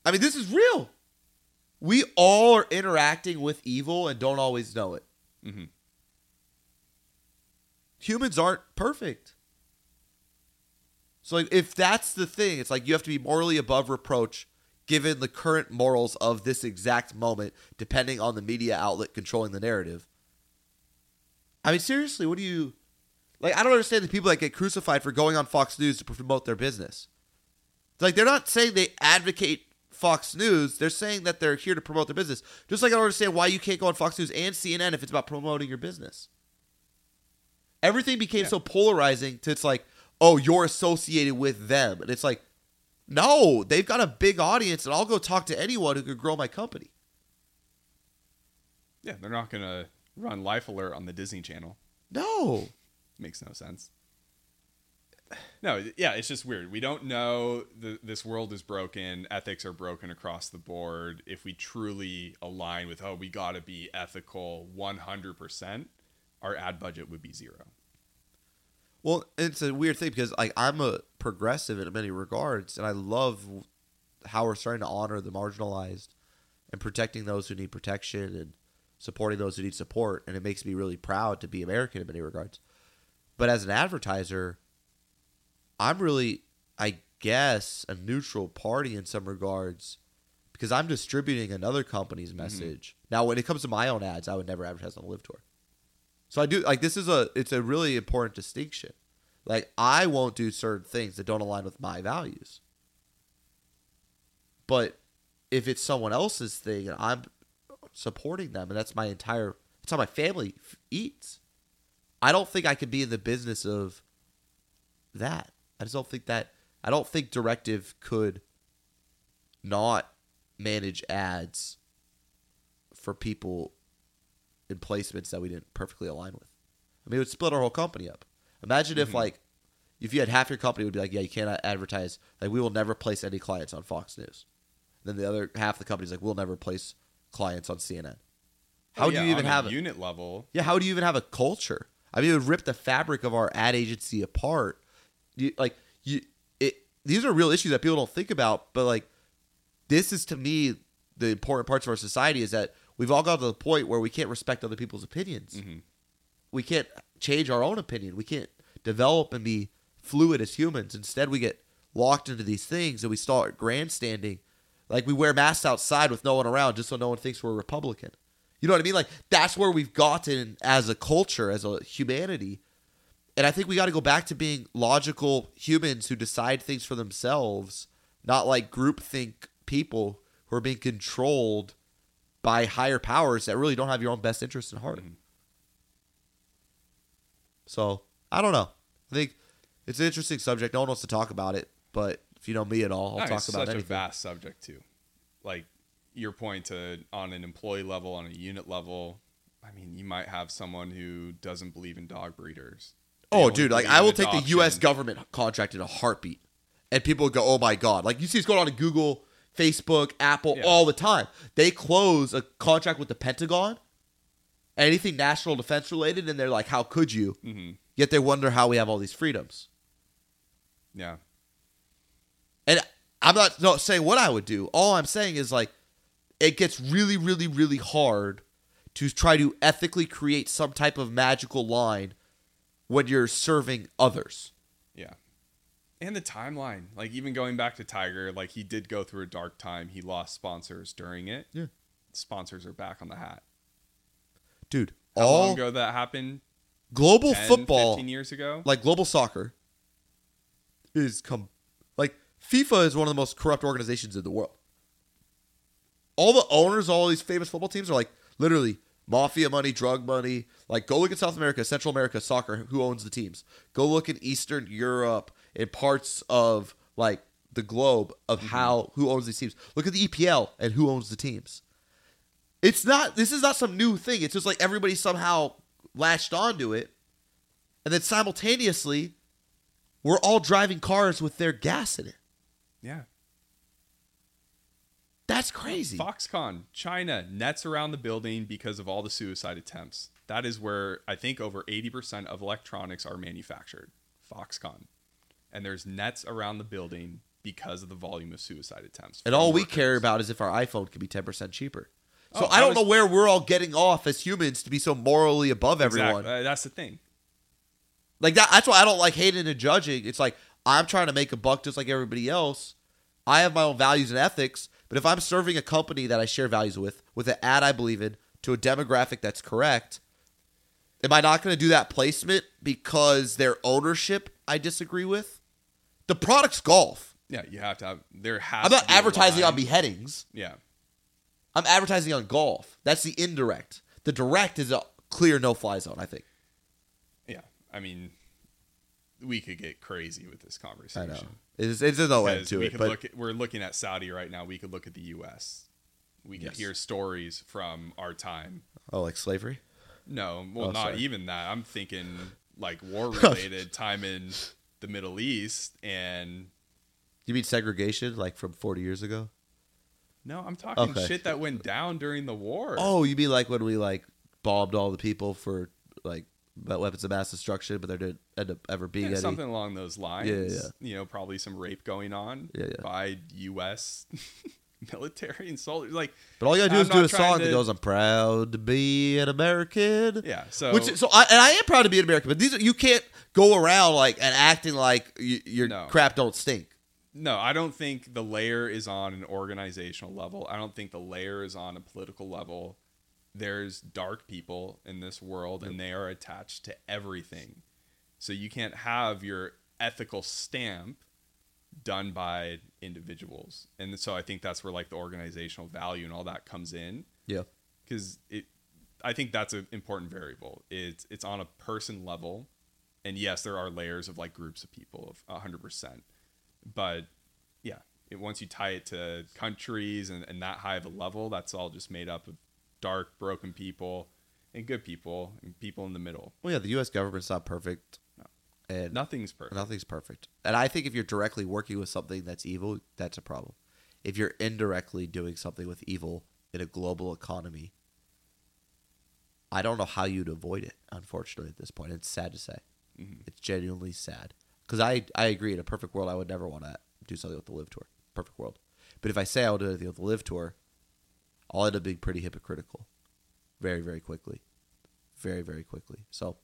S1: I mean, this is real. We all are interacting with evil and don't always know it.
S2: hmm
S1: humans aren't perfect. So like if that's the thing, it's like you have to be morally above reproach given the current morals of this exact moment, depending on the media outlet controlling the narrative. I mean, seriously, what do you like? I don't understand the people that get crucified for going on Fox News to promote their business. Like they're not saying they advocate Fox News; they're saying that they're here to promote their business. Just like I don't understand why you can't go on Fox News and CNN if it's about promoting your business. Everything became
S2: Yeah.
S1: so polarizing to it's like, oh, you're associated with them, and it's like, no, they've got a big audience, and I'll go talk to anyone who could grow my company.
S2: Yeah, they're not gonna run Life Alert on the Disney Channel.
S1: No,
S2: Makes no sense. No, yeah, it's just weird. We don't know the, this world is broken. Ethics are broken across the board. If we truly align with, oh, we got to be ethical 100%, our ad budget would be zero.
S1: Well, it's a weird thing because like I'm a progressive in many regards, and I love how we're starting to honor the marginalized and protecting those who need protection and supporting those who need support, and it makes me really proud to be American in many regards. But as an advertiser, I'm really, I guess, a neutral party in some regards because I'm distributing another company's mm-hmm. message. Now, when it comes to my own ads, I would never advertise on a LIV tour. So I do like this is a it's a really important distinction. Like I won't do certain things that don't align with my values. But if it's someone else's thing and I'm supporting them and that's my entire it's how my family f- eats. I don't think I could be in the business of that. I just don't think that I don't think directive could not manage ads for people in placements that we didn't perfectly align with. I mean, it would split our whole company up. Imagine if
S2: Mhm.
S1: like if you had half your company would be like, yeah, you cannot advertise. Like we will never place any clients on Fox News. then the other half of the company's like, we'll never place clients on CNN. How
S2: Oh,
S1: do
S2: yeah,
S1: you even have a,
S2: unit level?
S1: yeah? How do you even have a culture? I mean, it would rip the fabric of our ad agency apart. You, like you, it. These are real issues that people don't think about, but like this is to me the important parts of our society is that we've all got to the point where we can't respect other people's opinions.
S2: Mhm.
S1: We can't change our own opinion. We can't develop and be fluid as humans. Instead, we get locked into these things and we start grandstanding. Like we wear masks outside with no one around just so no one thinks we're Republican. You know what I mean? Like that's where we've gotten as a culture, as a humanity. And I think we got to go back to being logical humans who decide things for themselves, not like groupthink people who are being controlled by higher powers that really don't have your own best interest in heart.
S2: Mhm.
S1: So I don't know. I think it's an interesting subject. No one wants to talk about it, but if you know me at all, I'll
S2: No,
S1: talk
S2: it's
S1: about
S2: such
S1: anything.
S2: a vast subject too. Like your point to on an employee level, on a unit level. I mean, you might have someone who doesn't believe in dog breeders.
S1: Oh, dude, like I will take the U.S. government contract in a heartbeat, and people go, "Oh my god!" Like you see, it's going on in Google, Facebook, Apple
S2: Yeah.
S1: all the time. They close a contract with the Pentagon, anything national defense related, and they're like, "How could you?"
S2: Mhm.
S1: Yet they wonder how we have all these freedoms.
S2: Yeah.
S1: And I'm not, not saying what I would do. All I'm saying is like, it gets really, really, really hard to try to ethically create some type of magical line when you're serving others.
S2: Yeah. And the timeline. Like even going back to Tiger, like he did go through a dark time. He lost sponsors during it.
S1: Yeah.
S2: Sponsors are back on the hat.
S1: Dude,
S2: How
S1: all
S2: long ago that happened?
S1: global
S2: 10,
S1: football,
S2: 15 years ago?
S1: like global soccer, is come like FIFA is one of the most corrupt organizations in the world. All the owners, all these famous football teams are like literally mafia money, drug money. Like go look at South America, Central America soccer. Who owns the teams? Go look in Eastern Europe and parts of like the globe of mm-hmm. how who owns these teams. Look at the EPL and who owns the teams. It's not. This is not some new thing. It's just like everybody somehow latched onto it, and then simultaneously, we're all driving cars with their gas in it.
S2: yeah.
S1: That's crazy.
S2: Foxconn, China, nets around the building because of all the suicide attempts. That is where I think over 80% of electronics are manufactured. Foxconn. And there's nets around the building because of the volume of suicide attempts.
S1: And all we care about is if our iPhone can be ten percent cheaper. So
S2: Oh,
S1: I
S2: I
S1: don't
S2: was-
S1: know where we're all getting off as humans to be so morally above everyone.
S2: Exactly. Uh, That's the thing.
S1: Like that. That's why I don't like hating and judging. It's like I'm trying to make a buck just like everybody else. I have my own values and ethics. But if I'm serving a company that I share values with, with an ad I believe in, to a demographic that's correct, am I not going to do that placement because their ownership I disagree with? The product's golf.
S2: Yeah, you have to have. There has.
S1: I'm not advertising on beheadings.
S2: Yeah,
S1: I'm advertising on golf. That's the indirect. The direct is a clear no fly zone, I think.
S2: yeah. I mean, we could get crazy with this
S1: I
S2: conversation.
S1: It's, it's a no end to
S2: we
S1: it.
S2: could
S1: But
S2: look at, we're looking at Saudi right now. We could look at the U.S. We could
S1: Yes.
S2: hear stories from our time.
S1: oh, like slavery?
S2: No, well,
S1: Oh,
S2: not
S1: sorry.
S2: even that. I'm thinking like war related time in the Middle East, and
S1: You mean segregation, like from 40 years ago?
S2: no, I'm talking
S1: Okay.
S2: shit that went down during the war.
S1: Oh, you mean like when we like bombed all the people for like weapons of mass destruction, but there didn't end up ever being
S2: Yeah,
S1: any.
S2: something along those lines.
S1: Yeah, yeah.
S2: You know, probably some rape going on
S1: Yeah, yeah.
S2: by U.S. military and soldiers. Like,
S1: But all you gotta do
S2: I'm
S1: is do a song that goes, "I'm proud to be an American."
S2: yeah. So,
S1: Which so I and I am proud to be an American, but these are, you can't go around like and acting like y your
S2: No.
S1: crap don't stink.
S2: no, I don't think the layer is on an organizational level. I don't think the layer is on a political level. There's dark people in this world, and they are attached to everything. So you can't have your ethical stamp done by individuals. And so I think that's where like the organizational value and all that comes in.
S1: Yeah.
S2: because it i think that's an important variable it's it's on a person level and yes there are layers of like groups of people of 100% but yeah it, once you tie it to countries and, and that high of a level that's all just made up of dark broken people and good people and people in the middle
S1: Well, yeah, the U.S. government's not perfect, and
S2: nothing's perfect
S1: nothing's perfect. And I think if you're directly working with something that's evil, that's a problem. If you're indirectly doing something with evil in a global economy, I don't know how you'd avoid it. Unfortunately, at this point, it's sad to say.
S2: Mhm.
S1: It's genuinely sad because I I agree. In a perfect world, I would never want to do something with the LIV Tour. Perfect world. But if I say I will do anything with the LIV Tour, I'll end up being pretty hypocritical, very very quickly, very very quickly. So,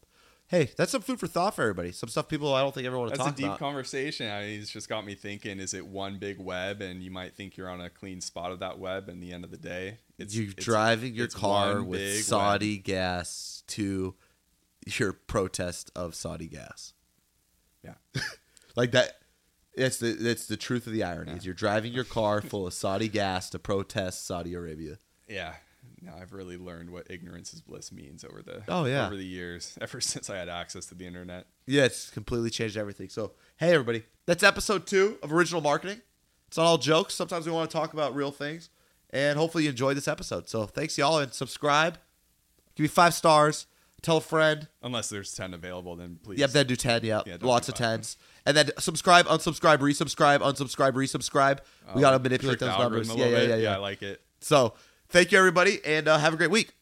S1: hey, that's some food for thought for everybody. Some stuff people I don't think everyone
S2: that's a deep
S1: about.
S2: conversation I mean, it's just got me thinking is it one big web and you might think you're on a clean spot of that web and the end of the day it's
S1: You're
S2: it's-
S1: driving your
S2: it's
S1: car with
S2: big web.
S1: Saudi gas to your protest of Saudi gas.
S2: Yeah.
S1: like that. That's the that's the truth of the irony.
S2: Yeah.
S1: Is you're driving your car full of Saudi gas to protest Saudi Arabia.
S2: Yeah. Now I've really learned what ignorance is bliss means over the
S1: Oh, yeah.
S2: over the years, ever since I had access to the internet.
S1: Yeah, it's completely changed everything. So, hey, everybody, that's episode two of Original Marketing. It's not all jokes. Sometimes we want to talk about real things. And hopefully you enjoyed this episode. So, thanks, y'all, and subscribe. Give me five stars. Tell a friend.
S2: Unless there's ten available, then please.
S1: Yep, then do 10. Yep.
S2: Yeah,
S1: Lots of
S2: five.
S1: 10s. And then subscribe, unsubscribe, resubscribe, unsubscribe, resubscribe. we got to
S2: Um,
S1: manipulate those numbers.
S2: a
S1: Yeah, yeah, yeah, yeah.
S2: I like it.
S1: So, thank you, everybody, and uh, have a great week.